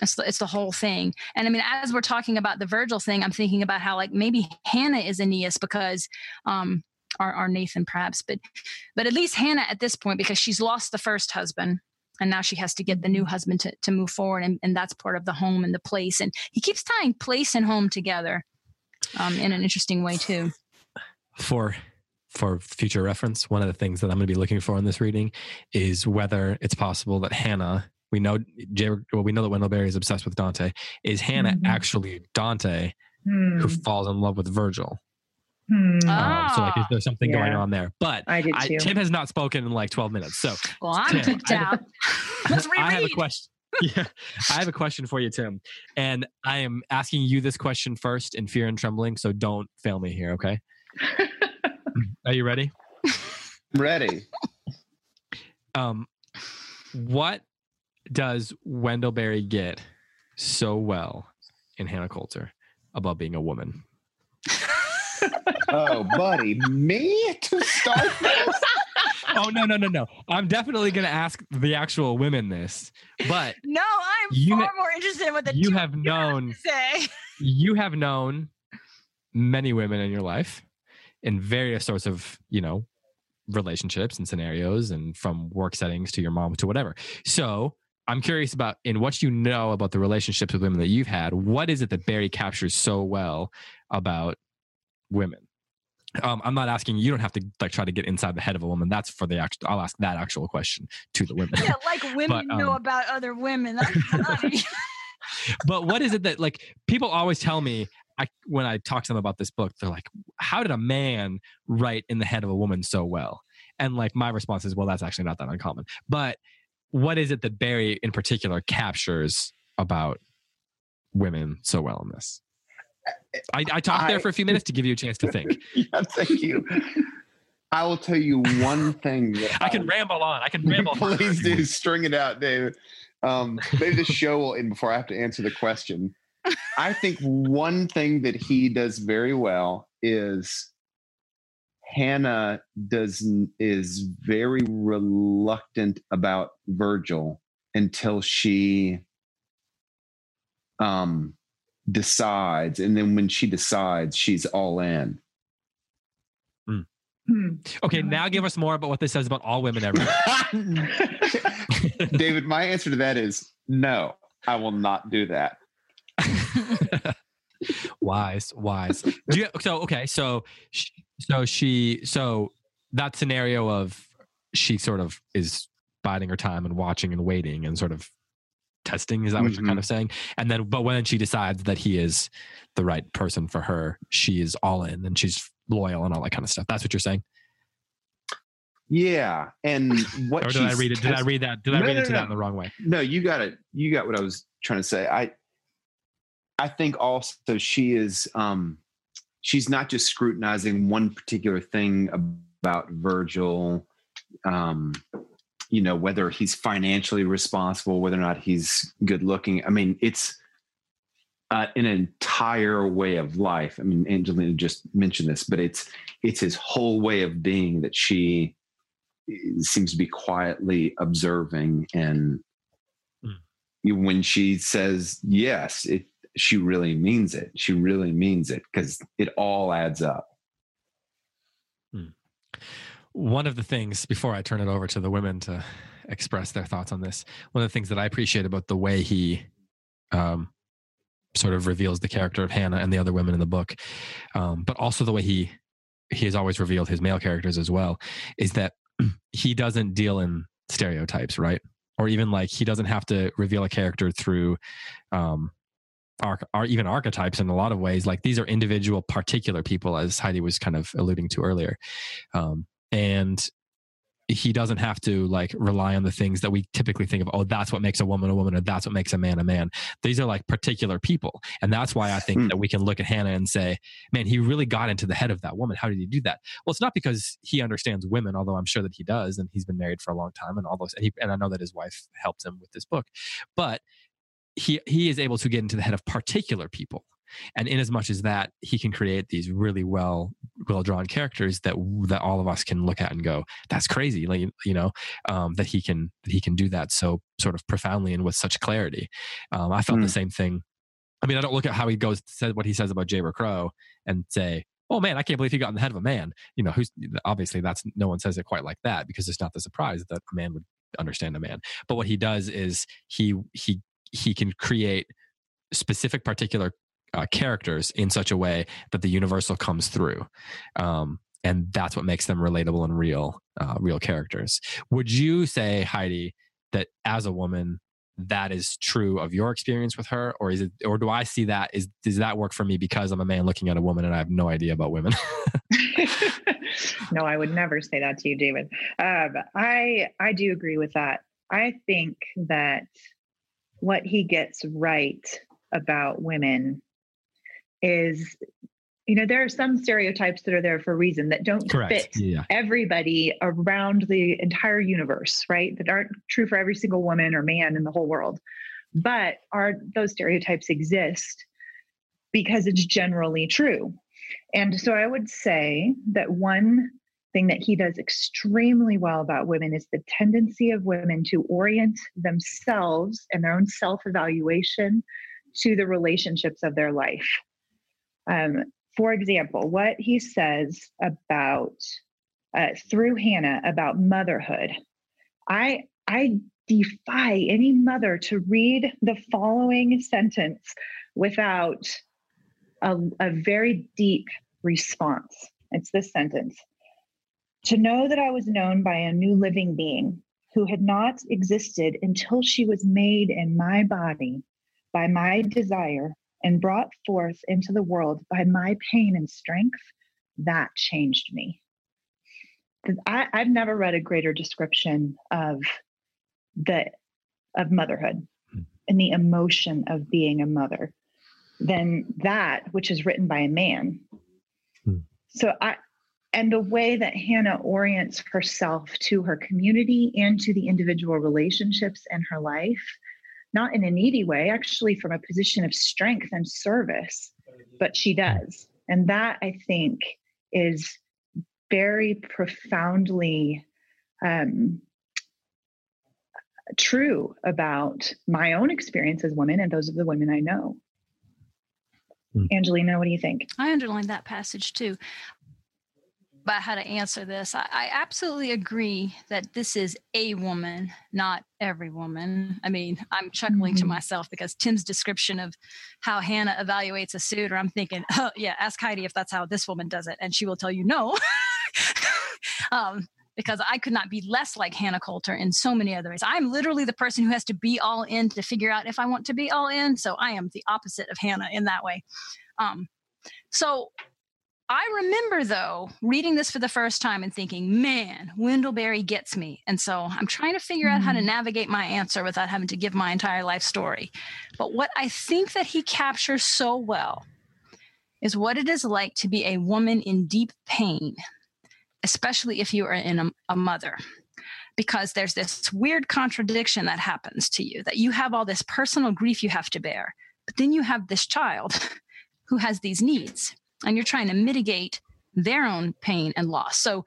It's the, it's the whole thing. And I mean, as we're talking about the Virgil thing, I'm thinking about how like maybe Hannah is Aeneas because, um, or, or Nathan perhaps, but but at least Hannah at this point because she's lost the first husband and now she has to get the new husband to, to move forward and, and that's part of the home and the place and he keeps tying place and home together um, in an interesting way too. for for future reference, one of the things that I'm going to be looking for in this reading is whether it's possible that Hannah. We know, well, we know that Wendell Berry is obsessed with Dante. Is Hannah Mhm. actually Dante Hmm. who falls in love with Virgil? Hmm. Ah. Um, so, like, is there something going on there? But I did I. Tim has not spoken in like 12 minutes. So, Well, I'm Tim, kicked I have out. Let's I have a question. Yeah, I have a question for you, Tim, and I am asking you this question first in fear and trembling. So don't fail me here, okay? Are you ready? I'm ready. Um, what does Wendell Berry get so well in Hannah Coulter about being a woman? Oh, buddy, me to start this? Oh no, no, no, no! I'm definitely going to ask the actual women this, but No, I'm You far ma- more interested in what the you two have of known say. you have known many women in your life in various sorts of you know relationships and scenarios and from work settings to your mom to whatever so i'm curious about in what you know about the relationships with women that you've had what is it that Berry captures so well about women um, i'm not asking you don't have to like try to get inside the head of a woman that's for the actual i'll ask that actual question to the women Yeah, like women But, know um, about other women. That's funny. but what is it that like people always tell me I when I talk to them about this book, they're like, "How did a man write in the head of a woman so well?" And like my response is, "Well, that's actually not that uncommon." But what is it that Berry in particular captures about women so well in this? I, I talked there for a few minutes to give you a chance to think. yeah, thank you. I will tell you one thing. I can ramble on. I can ramble. Please do string it out, David. Um, maybe the show will end before I have to answer the question. I think one thing that he does very well is Hannah does is very reluctant about Virgil until she um decides and then when she decides she's all in Hmm. Okay, now give us more about what this says about all women everywhere. David, my answer to that is no, I will not do that. wise, wise. You, so okay, so so she so that scenario of she sort of is biding her time and watching and waiting and sort of testing is that what mm-hmm. you're kind mm-hmm. of saying and then but when she decides that he is the right person for her she is all in and she's loyal and all that kind of stuff that's what you're saying yeah and what or did i read it did i read that did no, i read no, into no. that in the wrong way no you got it you got what i was trying to say i i think also she is um she's not just scrutinizing one particular thing about virgil um you know whether he's financially responsible whether or not he's good looking i mean it's uh, an entire way of life i mean angelina just mentioned this but it's it's his whole way of being that she eh, seems to be quietly observing and mm. when she says yes it she really means it. She really means it because it all adds up. Mm one of the things before I turn it over to the women to express their thoughts on this, one of the things that I appreciate about the way he um, sort of reveals the character of Hannah and the other women in the book, um, but also the way he he has always revealed his male characters as well, is that he doesn't deal in stereotypes, right? Or even like he doesn't have to reveal a character through um, arch- are even archetypes in a lot of ways. Like these are individual, particular people, as Heidi was kind of alluding to earlier. Um, and he doesn't have to like rely on the things that we typically think of oh that's what makes a woman a woman or that's what makes a man a man these are like particular people and that's why i think mm. that we can look at hannah and say man he really got into the head of that woman how did he do that well it's not because he understands women although i'm sure that he does and he's been married for a long time and all those and, he, and i know that his wife helped him with this book but he he is able to get into the head of particular people. And in as much as that he can create these really well well drawn characters that that all of us can look at and go that's crazy like you know um, that he can that he can do that so sort of profoundly and with such clarity. Um, i felt mm. the hmm. same thing. I mean i don't look at how he goes said what he says about jayber crow and say oh man i can't believe he got in the head of a man. You know who's obviously that's no one says it quite like that because it's not the surprise that a man would understand a man. But what he does is he he he can create specific particular uh, characters in such a way that the universal comes through. Um, and that's what makes them relatable and real, uh, real characters. Would you say, Heidi, that as a woman, that is true of your experience with her, or is it, or do I see that is does that work for me because I'm a man looking at a woman and I have no idea about women? no, I would never say that to you, David. Um, I I do agree with that. I think that what he gets right about women is you know there are some stereotypes that are there for a reason that don't Correct. fit yeah. everybody around the entire universe right that aren't true for every single woman or man in the whole world but are those stereotypes exist because it's generally true and so i would say that one thing that he does extremely well about women is the tendency of women to orient themselves and their own self evaluation to the relationships of their life um, for example, what he says about uh, through Hannah about motherhood, I I defy any mother to read the following sentence without a, a very deep response. It's this sentence. To know that I was known by a new living being who had not existed until she was made in my body by my desire and brought forth into the world by my pain and strength, that changed me. I, I've never read a greater description of the of motherhood hmm. and the emotion of being a mother than that which is written by a man. Hmm. So I and the way that Hannah orients herself to her community and to the individual relationships in her life, not in a needy way, actually from a position of strength and service, but she does. And that I think is very profoundly um, true about my own experience as women and those of the women I know. Mm. Angelina, what do you think? I underlined that passage too about how to answer this. I, I, absolutely agree that this is a woman, not every woman. I mean, I'm chuckling mm-hmm. to myself because Tim's description of how Hannah evaluates a suitor, I'm thinking, oh, yeah, ask Heidi if that's how this woman does it. And she will tell you no. um, because I could not be less like Hannah Coulter in so many other ways. I'm literally the person who has to be all in to figure out if I want to be all in. So I am the opposite of Hannah in that way. Um, so I remember though reading this for the first time and thinking, man, Wendell Berry gets me. And so I'm trying to figure out how to mm. navigate my answer without having to give my entire life story. But what I think that he captures so well is what it is like to be a woman in deep pain, especially if you are in a, a mother because there's this weird contradiction that happens to you that you have all this personal grief you have to bear, but then you have this child who has these needs and you're trying to mitigate their own pain and loss. So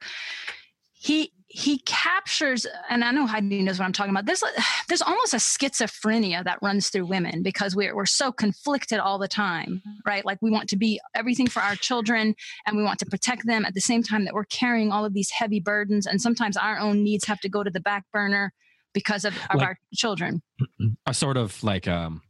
he he captures, and I know Heidi knows what I'm talking about. There's there's almost a schizophrenia that runs through women because we're we're so conflicted all the time, right? Like we want to be everything for our children and we want to protect them at the same time that we're carrying all of these heavy burdens, and sometimes our own needs have to go to the back burner because of, of like, our children. A sort of like um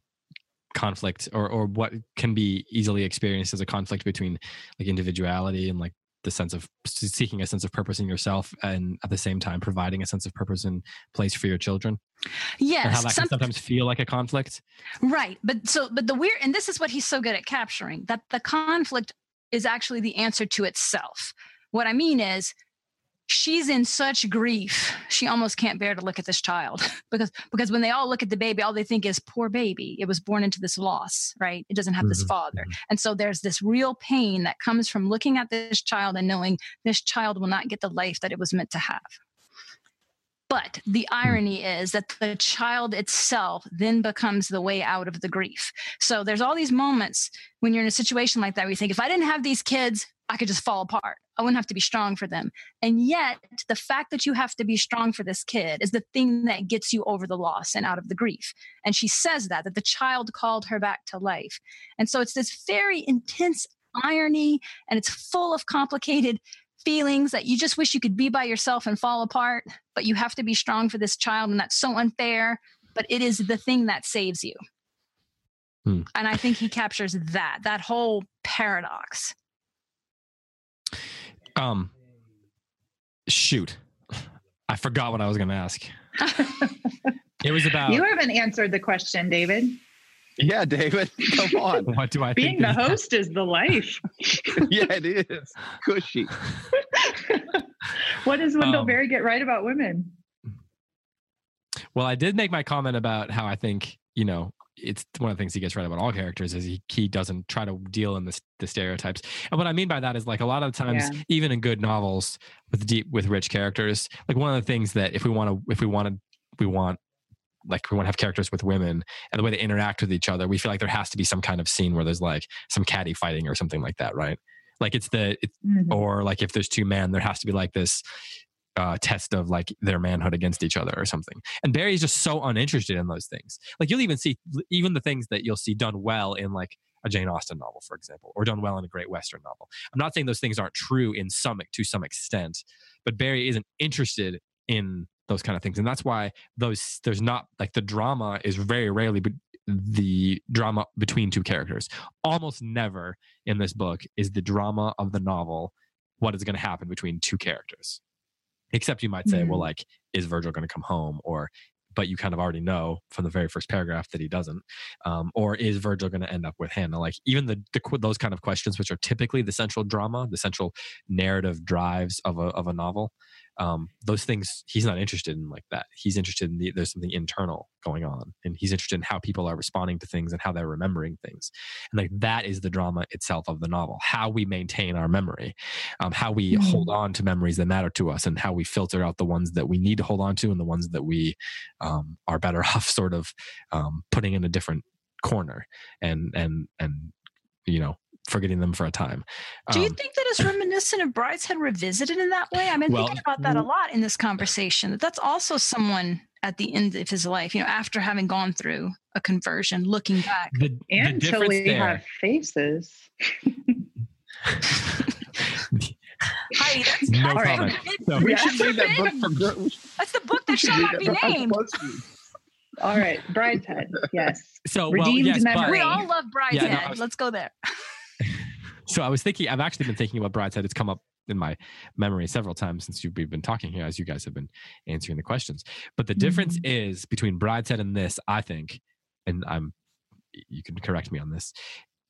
conflict or or what can be easily experienced as a conflict between like individuality and like the sense of seeking a sense of purpose in yourself and at the same time providing a sense of purpose and place for your children? Yes and how that some, can sometimes feel like a conflict? Right but so but the weird and this is what he's so good at capturing that the conflict is actually the answer to itself. What i mean is she's in such grief she almost can't bear to look at this child because because when they all look at the baby all they think is poor baby it was born into this loss right it doesn't have this mm-hmm. father mm-hmm. and so there's this real pain that comes from looking at this child and knowing this child will not get the life that it was meant to have but the hmm. irony is that the child itself then becomes the way out of the grief. So there's all these moments when you're in a situation like that where you think, if I didn't have these kids, I could just fall apart. I wouldn't have to be strong for them. And yet, the fact that you have to be strong for this kid is the thing that gets you over the loss and out of the grief. And she says that, that the child called her back to life. And so it's this very intense irony and it's full of complicated feelings that you just wish you could be by yourself and fall apart, but you have to be strong for this child. And that's so unfair. But it is the thing that saves you. Hmm. And I think he captures that, that whole paradox. Um, shoot, I forgot what I was going to ask. it was about. You haven't answered the question, David. Yeah, David, come on. what do I Being the host is the life. yeah, it is. Cushy. what does Wendell um, Berry get right about women? Well, I did make my comment about how I think, you know, it's one of the things he gets right about all characters is he, he doesn't try to deal in the, the stereotypes and what i mean by that is like a lot of times yeah. even in good novels with deep with rich characters like one of the things that if we want to if we want to we want like we want to have characters with women and the way they interact with each other we feel like there has to be some kind of scene where there's like some catty fighting or something like that right like it's the it's, mm-hmm. or like if there's two men there has to be like this uh, test of like their manhood against each other or something. And Berry's just so uninterested in those things. Like you'll even see even the things that you'll see done well in like a Jane Austen novel, for example, or done well in a great Western novel. I'm not saying those things aren't true in some to some extent, but Berry isn't interested in those kind of things, and that's why those there's not like the drama is very rarely the drama between two characters. Almost never in this book is the drama of the novel what is going to happen between two characters except you might say mm-hmm. well like is virgil going to come home? Or but you kind of already know from the very first paragraph that he doesn't. Um, or is virgil going to end up with hannah like even the, the those kind of questions which are typically the central drama the central narrative drives of a, of a novel um, those things he's not interested in like that he's interested in the, there's something internal going on and he's interested in how people are responding to things and how they're remembering things and like that is the drama itself of the novel how we maintain our memory um, how we mm-hmm. hold on to memories that matter to us and how we filter out the ones that we need to hold on to and the ones that we um, are better off sort of um, putting in a different corner and and and you know forgetting them for a time. Do you um, think that is reminiscent of Brideshead Revisited in that way? I've been well, thinking about that a lot in this conversation. That That's also someone at the end of his life, you know, after having gone through a conversion, looking back. The, and the until we there, have faces. Heidi, that's, no that's comment. So we should read that book for That's the book that shall not be named. All right, Brideshead. Yes. So Redeemed well, yes, memory. we all love Brideshead. Yeah, no, was, Let's go there. So I was thinking, I've actually been thinking about Brideshead. It's come up in my memory several times since you've been talking here, as you guys have been answering the questions. But the difference mm-hmm. is between Brideshead and this, I think, and I'm, you can correct me on this.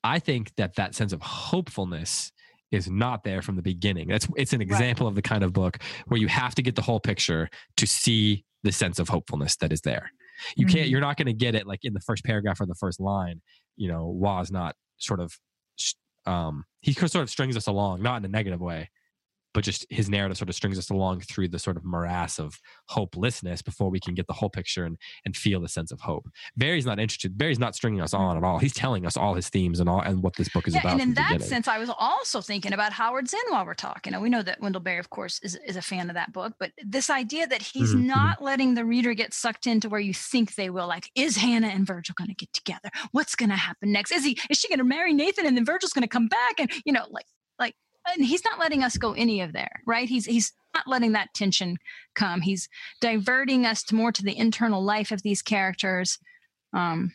I think that that sense of hopefulness is not there from the beginning. That's it's an example right. of the kind of book where you have to get the whole picture to see the sense of hopefulness that is there. You mm-hmm. can't. You're not going to get it like in the first paragraph or the first line. You know, Waugh's not sort of um, he sort of strings us along, not in a negative way, but just his narrative sort of strings us along through the sort of morass of hopelessness before we can get the whole picture and and feel the sense of hope. Berry's not interested. Berry's not stringing us on at all. He's telling us all his themes and all and what this book is yeah, about. And in that beginning. sense, I was also thinking about Howards End while we're talking. And we know that Wendell Berry, of course, is, is a fan of that book, but this idea that he's mm-hmm. not letting the reader get sucked into where you think they will. Like, is Hannah and Virgil going to get together? What's going to happen next? Is he is she going to marry Nathan and then Virgil's going to come back? And you know, like and he's not letting us go any of there, right? He's he's not letting that tension come. He's diverting us to more to the internal life of these characters. Um,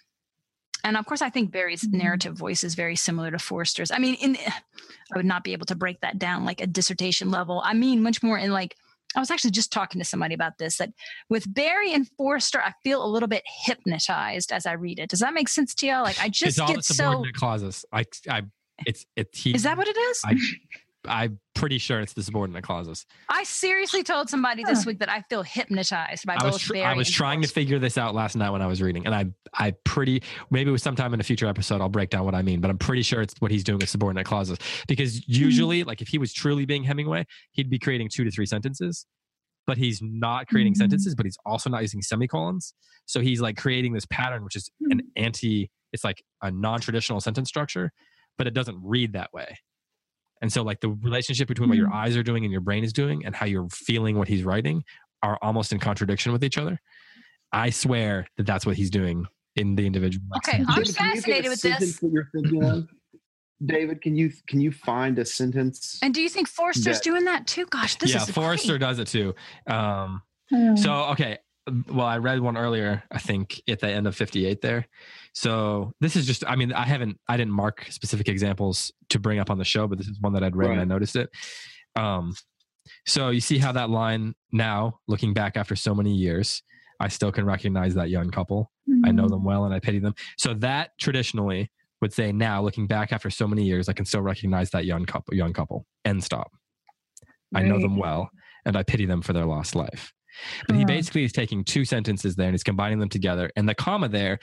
and of course, I think Berry's mm-hmm. narrative voice is very similar to Forster's. I mean, in I would not be able to break that down like a dissertation level. I mean, much more in like I was actually just talking to somebody about this that with Barry and Forster, I feel a little bit hypnotized as I read it. Does that make sense to you? Like I just it's all get the subordinate so clauses. I I it's it's he, is that what it is? I, I'm pretty sure it's the subordinate clauses. I seriously told somebody this week that I feel hypnotized by I both was tr- I was trying to figure this out last night when I was reading, and I I pretty maybe it was sometime in a future episode I'll break down what I mean, but I'm pretty sure it's what he's doing with subordinate clauses because hmm. usually, mm-hmm. like if he was truly being Hemingway, he'd be creating two to three sentences, but he's not creating mm-hmm. sentences, but he's also not using semicolons, so he's like creating this pattern which is an anti. It's like a non-traditional sentence structure, but it doesn't read that way. And so, like the relationship between what your mm. eyes are doing and your brain is doing, and how you're feeling what he's writing, are almost in contradiction with each other. I swear that that's what he's doing in the individual. Okay, I'm fascinated with this. David, can you can you find a sentence? And do you think Forster's that, doing that too? Gosh, this yeah, is Forster great. does it too. Um, hmm. So okay, well, I read one earlier. I think at the end of 58 there. So this is just, I mean, I haven't, I didn't mark specific examples to bring up on the show, but this is one that I'd read right. and I noticed it. Um, so you see how that line now, looking back after so many years, I still can recognize that young couple. Mm-hmm. I know them mm-hmm. well and I pity them. So that traditionally would say now, looking back after so many years, I can still recognize that young couple. Young couple. End stop. Right. I know them well and I pity them for their lost life. But he basically is taking two sentences there and he's combining them together. And the comma there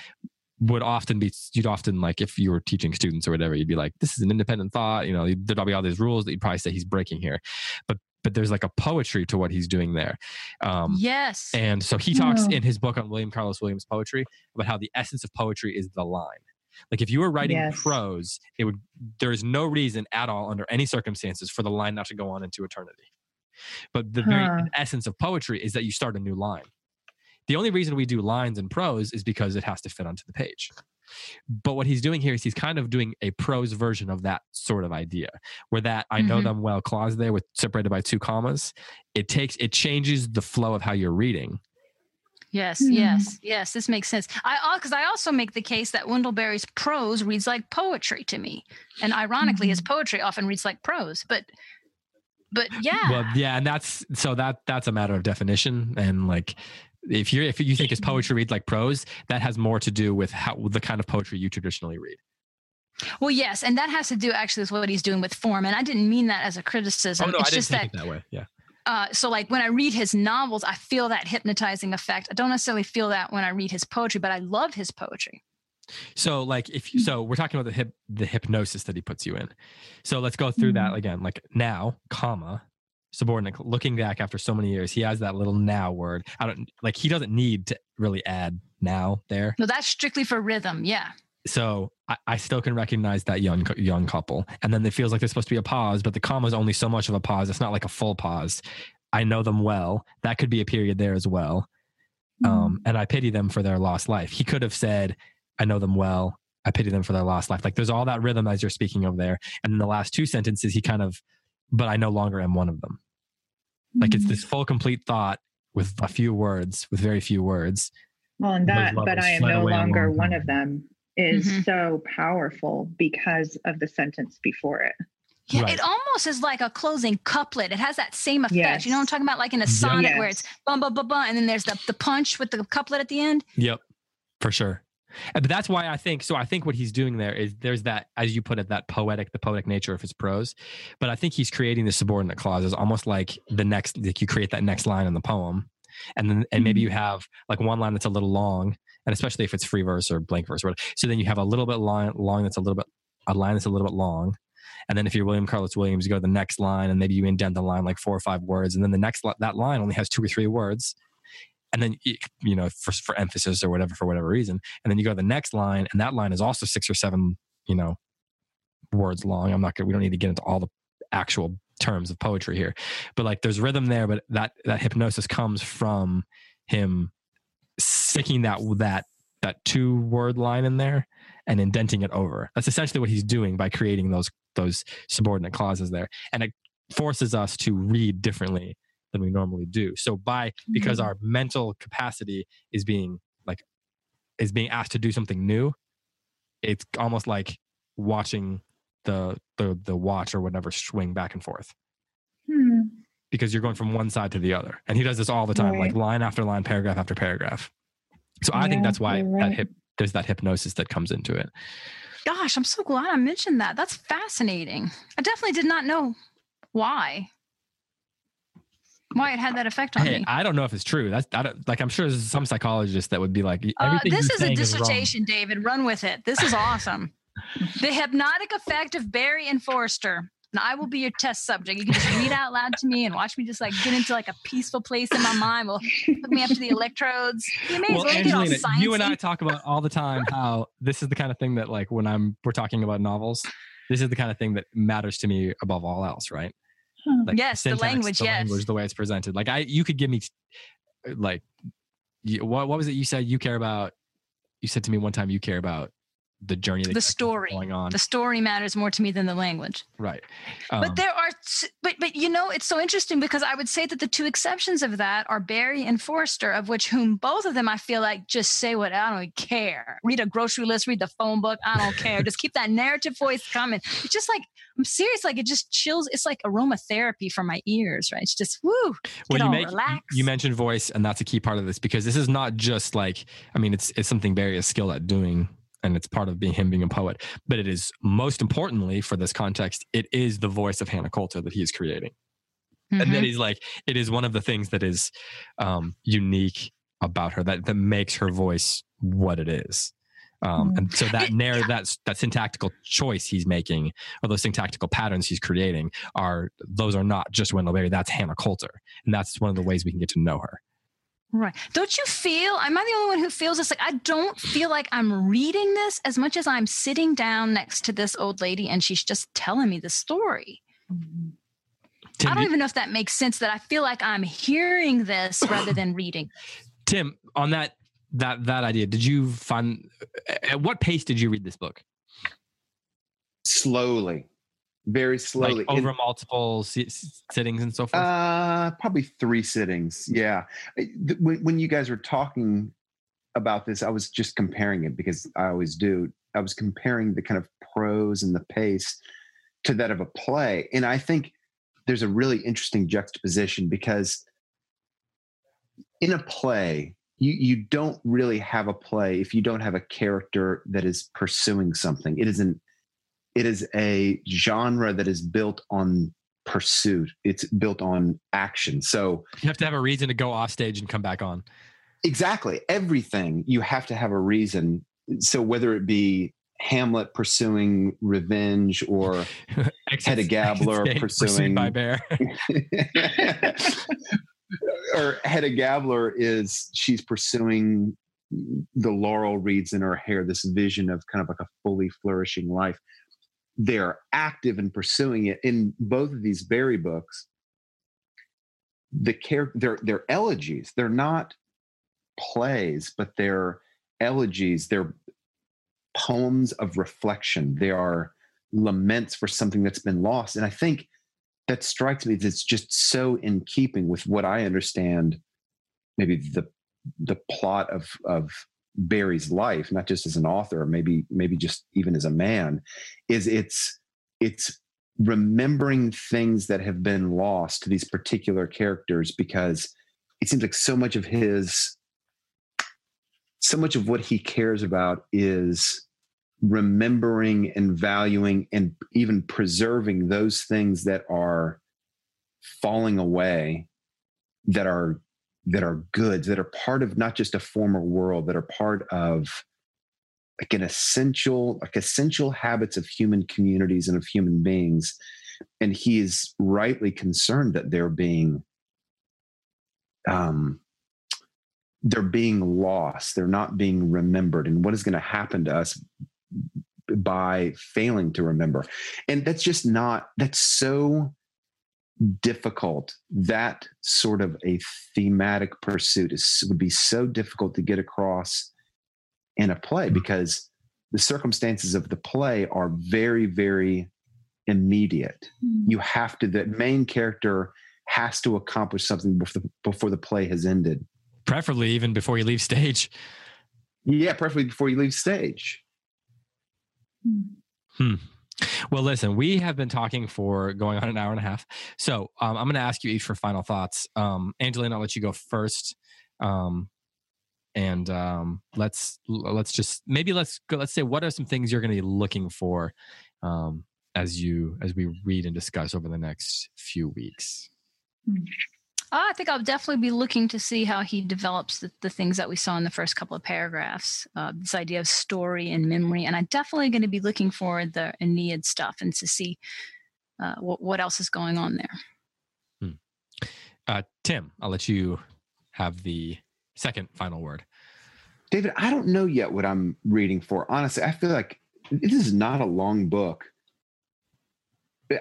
would often be you'd often like if you were teaching students or whatever you'd be like this is an independent thought you know there'd be all these rules that you'd probably say he's breaking here but but there's like a poetry to what he's doing there um yes and so he talks oh. in his book on william carlos williams poetry about how the essence of poetry is the line like if you were writing yes. prose it would there is no reason at all under any circumstances for the line not to go on into eternity but the huh. very essence of poetry is that you start a new line the only reason we do lines in prose is because it has to fit onto the page. But what he's doing here is he's kind of doing a prose version of that sort of idea, where that I know mm-hmm. them well clause there with separated by two commas. It takes it changes the flow of how you're reading. Yes, mm. yes, yes. This makes sense. I because I also make the case that Wendell Berry's prose reads like poetry to me, and ironically, mm-hmm. his poetry often reads like prose. But but yeah, well, yeah, and that's so that that's a matter of definition, and like if you if you think his poetry reads like prose, that has more to do with how the kind of poetry you traditionally read. Well, yes, and that has to do actually with what he's doing with form. And I didn't mean that as a criticism. Oh no, it's I didn't just take that, it that way. Yeah. uh, so like when I read his novels, I feel that hypnotizing effect. I don't necessarily feel that when I read his poetry, but I love his poetry. So like if you so we're talking about the hip the hypnosis that he puts you in. So let's go through that Mhm. again. Like now, comma, subordinate, looking back after so many years, he has that little now word. I don't like he doesn't need to really add now there. No, that's strictly for rhythm. Yeah. So I, I still can recognize that young young couple. And then it feels like there's supposed to be a pause, but the comma is only so much of a pause. It's not like a full pause. I know them well. That could be a period there as well. Um, and I pity them for their lost life. He could have said, I know them well. I pity them for their lost life. Like there's all that rhythm as you're speaking of there. And in the last two sentences, he kind of, but I no longer am one of them. Like it's this full, complete thought with a few words, with very few words. Well, and that, but I am no longer one time of them is Mhm. so powerful because of the sentence before it. Yeah, Right. it almost is like a closing couplet. It has that same effect. You know what I'm talking about? Like in a sonnet where it's bum bum bum bum, and then there's the, the punch with the couplet at the end. Yep, for sure. And- But that's why I think so. I think what he's doing there is there's that, as you put it, that poetic, the poetic nature of his prose. But I think he's creating the subordinate clauses, almost like the next, like you create that next line in the poem, and then and maybe you mm-hmm. have like one line that's a little long, and especially if it's free verse or blank verse, or whatever. So then you have a little bit line long that's a little bit a line that's a little bit long. And then if you're William Carlos Williams, you go to the next line, and maybe you indent the line like four or five words, and then the next that line only has two or three words, and then you know for for emphasis or whatever for whatever reason, and then you go to the next line, and that line is also six or seven you know words long. I'm not gonna we don't need to get into all the actual terms of poetry here, but like there's rhythm there, but that that hypnosis comes from him sticking that that that two word line in there and indenting it over. That's essentially what he's doing by creating those those subordinate clauses there, and it forces us to read differently than we normally do. So by because our mental capacity is being like is being asked to do something new, it's almost like watching the the the watch or whatever swing back and forth Hmm. because you're going from one side to the other. And he does this all the time, like line after line, paragraph after paragraph. So I think that's why you're that hip, there's that hypnosis that comes into it. Gosh, I'm so glad I mentioned that. That's fascinating. I definitely did not know why. Why it had that effect on Hey, me. I don't know if it's true. That's I don't, like I'm sure there's some psychologist that would be like, Uh, this is a saying wrong." dissertation, David. Run with it. This is awesome. the hypnotic effect of Berry and Forster. And I will be your test subject. You can just read out loud to me and watch me just like get into like a peaceful place in my mind. We'll hook me up to the electrodes. Well, We'll get all Angelina, you and I talk about all the time how this is the kind of thing that, like, when I'm we're talking about novels, this is the kind of thing that matters to me above all else, right? Huh. Like Yes, the language, the yes. language, the way it's presented. Like, I you could give me, like, you, what what was it you said you care about? You said to me one time you care about the journey, that The story. going on, The story matters more to me than the language. right? But Um, there are, but but you know, it's so interesting because I would say that the two exceptions of that are Berry and Forster, of which whom both of them I feel like just say what I don't care. Read a grocery list, read the phone book. I don't care. just keep that narrative voice coming. It's just like I'm serious. Like it just chills. It's like aromatherapy for my ears. Right? It's just woo. well, get you make relaxed. you mentioned voice, and that's a key part of this because this is not just like I mean, it's it's something Berry is skilled at doing, and it's part of being him being a poet. But it is most importantly for this context, it is the voice of Hannah Coulter that he is creating, and then he's like it is one of the things that is um, unique about her that that makes her voice what it is. Um, Mm. and so that narr that that syntactical choice he's making, or those syntactical patterns he's creating, are those are not just Wendell Berry. That's Hannah Coulter, and that's one of the ways we can get to know her. Right. Don't you feel, am I the only one who feels this? Like, I don't feel like I'm reading this as much as I'm sitting down next to this old lady and she's just telling me the story. Mm-hmm. Tim, I don't even know if that makes sense that I feel like I'm hearing this rather than reading. Tim, on that that that idea, did you find at what pace did you read this book? slowly, very slowly. Like over multiple sittings and so forth. Uh, probably three sittings. Yeah. When, when you guys were talking about this, I was just comparing it because I always do. I was comparing the kind of prose and the pace to that of a play. And I think there's a really interesting juxtaposition because in a play, you you don't really have a play if you don't have a character that is pursuing something. It is an it is a genre that is built on pursuit. It's built on action. So you have to have a reason to go off stage and come back on. Exactly. Everything you have to have a reason. So whether it be Hamlet pursuing revenge or Hedda Gabler pursuing by bear. or Hedda Gabler is she's pursuing the laurel wreaths in her hair, this vision of kind of like a fully flourishing life. They're active in pursuing it. In both of these Berry books, the care they're they're elegies. They're not plays, but they're elegies. They're poems of reflection. They are laments for something that's been lost. And I think that strikes me it's just so in keeping with what I understand, maybe the the plot of of Berry's life, not just as an author, maybe maybe just even as a man, is it's it's remembering things that have been lost to these particular characters because it seems like so much of his so much of what he cares about is remembering and valuing and even preserving those things that are falling away that are that are goods that are part of not just a former world that are part of like an essential like essential habits of human communities and of human beings. And he is rightly concerned that they're being um they're being lost. They're not being remembered. And what is going to happen to us by failing to remember. And that's just not, that's so difficult. That sort of a thematic pursuit is, would be so difficult to get across in a play hmm. because the circumstances of the play are very, very immediate. Mm. You have to, the main character has to accomplish something before the, before the play has ended. Preferably even before you leave stage. Yeah, preferably before you leave stage. Hmm. Well, listen, we have been talking for going on an hour and a half. So um, I'm going to ask you each for final thoughts. Um, Angelina, I'll let you go first. Um, and um, let's let's just maybe let's go. Let's say what are some things you're going to be looking for um, as you as we read and discuss over the next few weeks. Hmm. Uh, I think I'll definitely be looking to see how he develops the, the things that we saw in the first couple of paragraphs. Uh, this idea of story and memory, and I'm definitely going to be looking for the Aeneid stuff and to see uh, what, what else is going on there. Hmm. Uh, Tim, I'll let you have the second final word. David, I don't know yet what I'm reading for. Honestly, I feel like this is not a long book.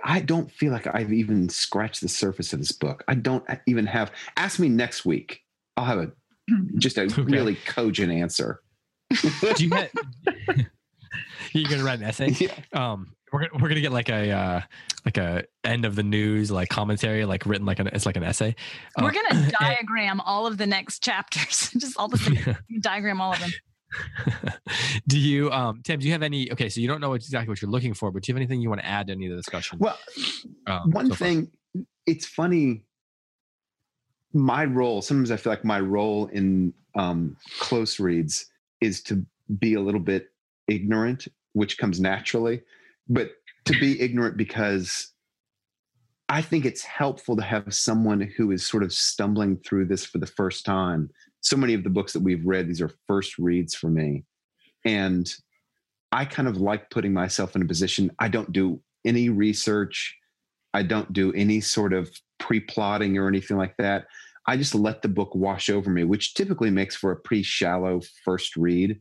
I don't feel like I've even scratched the surface of this book. I don't even have. Ask me next week. I'll have a just a okay. really cogent answer. Do you get, You're gonna write an essay? Yeah. Um, we're we're gonna get like a uh, like a end of the news like commentary like written like an it's like an essay. We're uh, gonna diagram all of the next chapters. just all the things. diagram all of them. do you, um, Tim? Do you have any? Okay, so you don't know exactly what you're looking for, but do you have anything you want to add to any of the discussion? Well, um, one so thing, it's funny. My role, sometimes I feel like my role in um, close reads is to be a little bit ignorant, which comes naturally, but to be ignorant because I think it's helpful to have someone who is sort of stumbling through this for the first time so many of the books that we've read, these are first reads for me. And I kind of like putting myself in a position. I don't do any research. I don't do any sort of pre plotting or anything like that. I just let the book wash over me, which typically makes for a pretty shallow first read.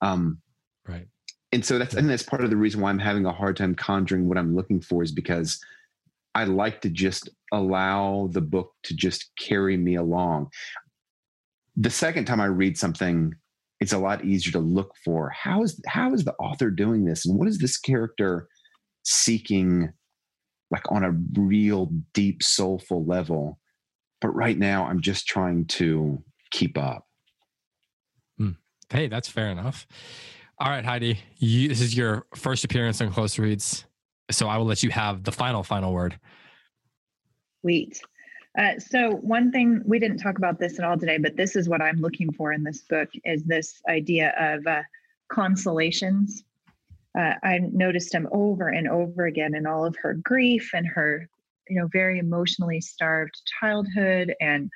Um, right. And so that's, and that's part of the reason why I'm having a hard time conjuring what I'm looking for is because I like to just allow the book to just carry me along the second time I read something, it's a lot easier to look for how is how is the author doing this? And what is this character seeking like on a real deep soulful level? But right now i'm just trying to keep up. Hmm. hey that's fair enough. All right heidi you, this is your first appearance on close reads so i will let you have the final final word. Sweet Uh, so one thing we didn't talk about this at all today, but this is what I'm looking for in this book is this idea of uh, consolations. Uh, I noticed them over and over again in all of her grief and her, you know, very emotionally starved childhood, and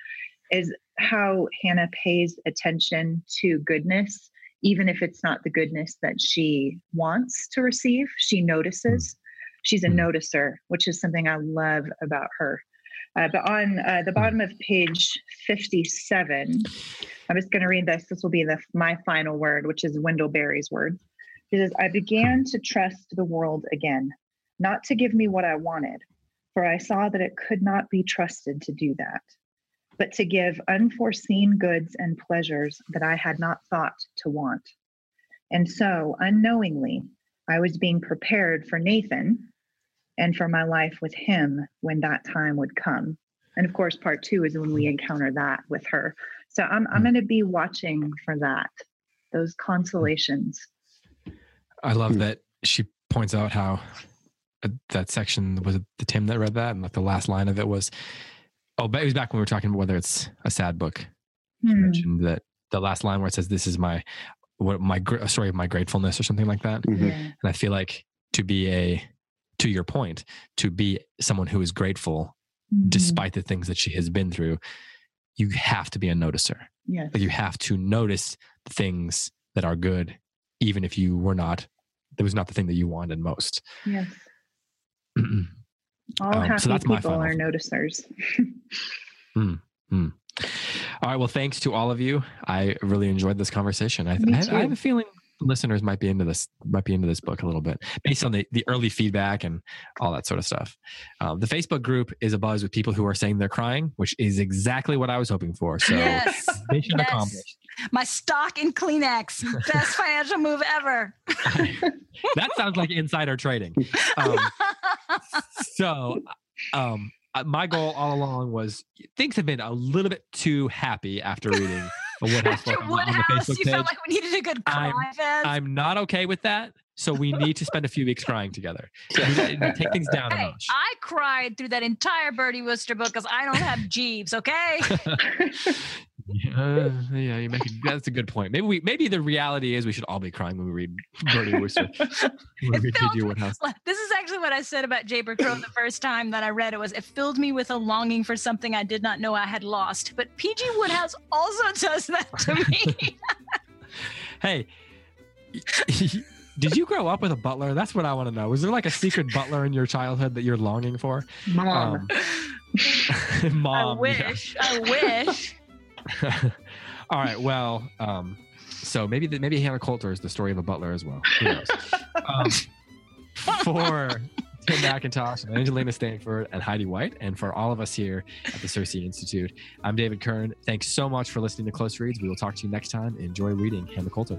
is how Hannah pays attention to goodness, even if it's not the goodness that she wants to receive. She notices. She's a Mm. noticer, which is something I love about her. Uh, but on uh, the bottom of page 57, I'm just going to read this. This will be the my final word, which is Wendell Berry's word. It says, I began to trust the world again, not to give me what I wanted, for I saw that it could not be trusted to do that, but to give unforeseen goods and pleasures that I had not thought to want. And so, unknowingly, I was being prepared for Nathan and for my life with him when that time would come. And of course, part two is when we encounter that with her. So I'm, I'm going to be watching for that, those consolations. I love Hmm. that she points out how uh, that section was the Tim that read that, and like the last line of it was, oh, but it was back when we were talking about whether it's a sad book. She Hmm. mentioned that the last line where it says, "This is my what my gr- story of my gratefulness" or something like that. Mhm. Yeah. And I feel like to be a, to your point, to be someone who is grateful Mhm. despite the things that she has been through, you have to be a noticer. yes. Like you have to notice things that are good, even if you were not, that was not the thing that you wanted most. yes. All Um, so happy that's people are noticers. All right. Well, thanks to all of you. I really enjoyed this conversation. I, I, I have a feeling listeners might be into this, might be into this book a little bit based on the, the early feedback and all that sort of stuff. Um, the Facebook group is a buzz with people who are saying they're crying, which is exactly what I was hoping for. So yes. mission Yes. accomplished. My stock in Kleenex. Best financial move ever. that sounds like insider trading. Um, so um uh, my goal all along was things have been a little bit too happy after reading the Wodehouse After book on, the- on the Facebook you page. felt like we needed a good cry I'm-. I'm not okay with that. So we need to spend a few weeks crying together. We need to take things down a Hey, notch. I cried through that entire Bertie Wooster book because I don't have Jeeves, okay? yeah, yeah, you make a, that's a good point. Maybe we maybe the reality is we should all be crying when we read Bertie Wooster. when we It read felt- P.G. Wodehouse. this is actually what I said about Jayber Crow the first time that I read it was it filled me with a longing for something I did not know I had lost. But PG Wodehouse also does that to me. Hey, did you grow up with a butler? That's what I want to know. Was there like a secret butler in your childhood that you're longing for? Mom. Um, mom. I yeah. wish. I wish. All right. Well, um, so maybe the, maybe Hannah Coulter is the story of a butler as well. Who knows? um, for Tim McIntosh and Angelina Stanford and Heidi White, and for all of us here at the CiRCE Institute, I'm David Kern. Thanks so much for listening to Close Reads. We will talk to you next time. Enjoy reading Hannah Coulter.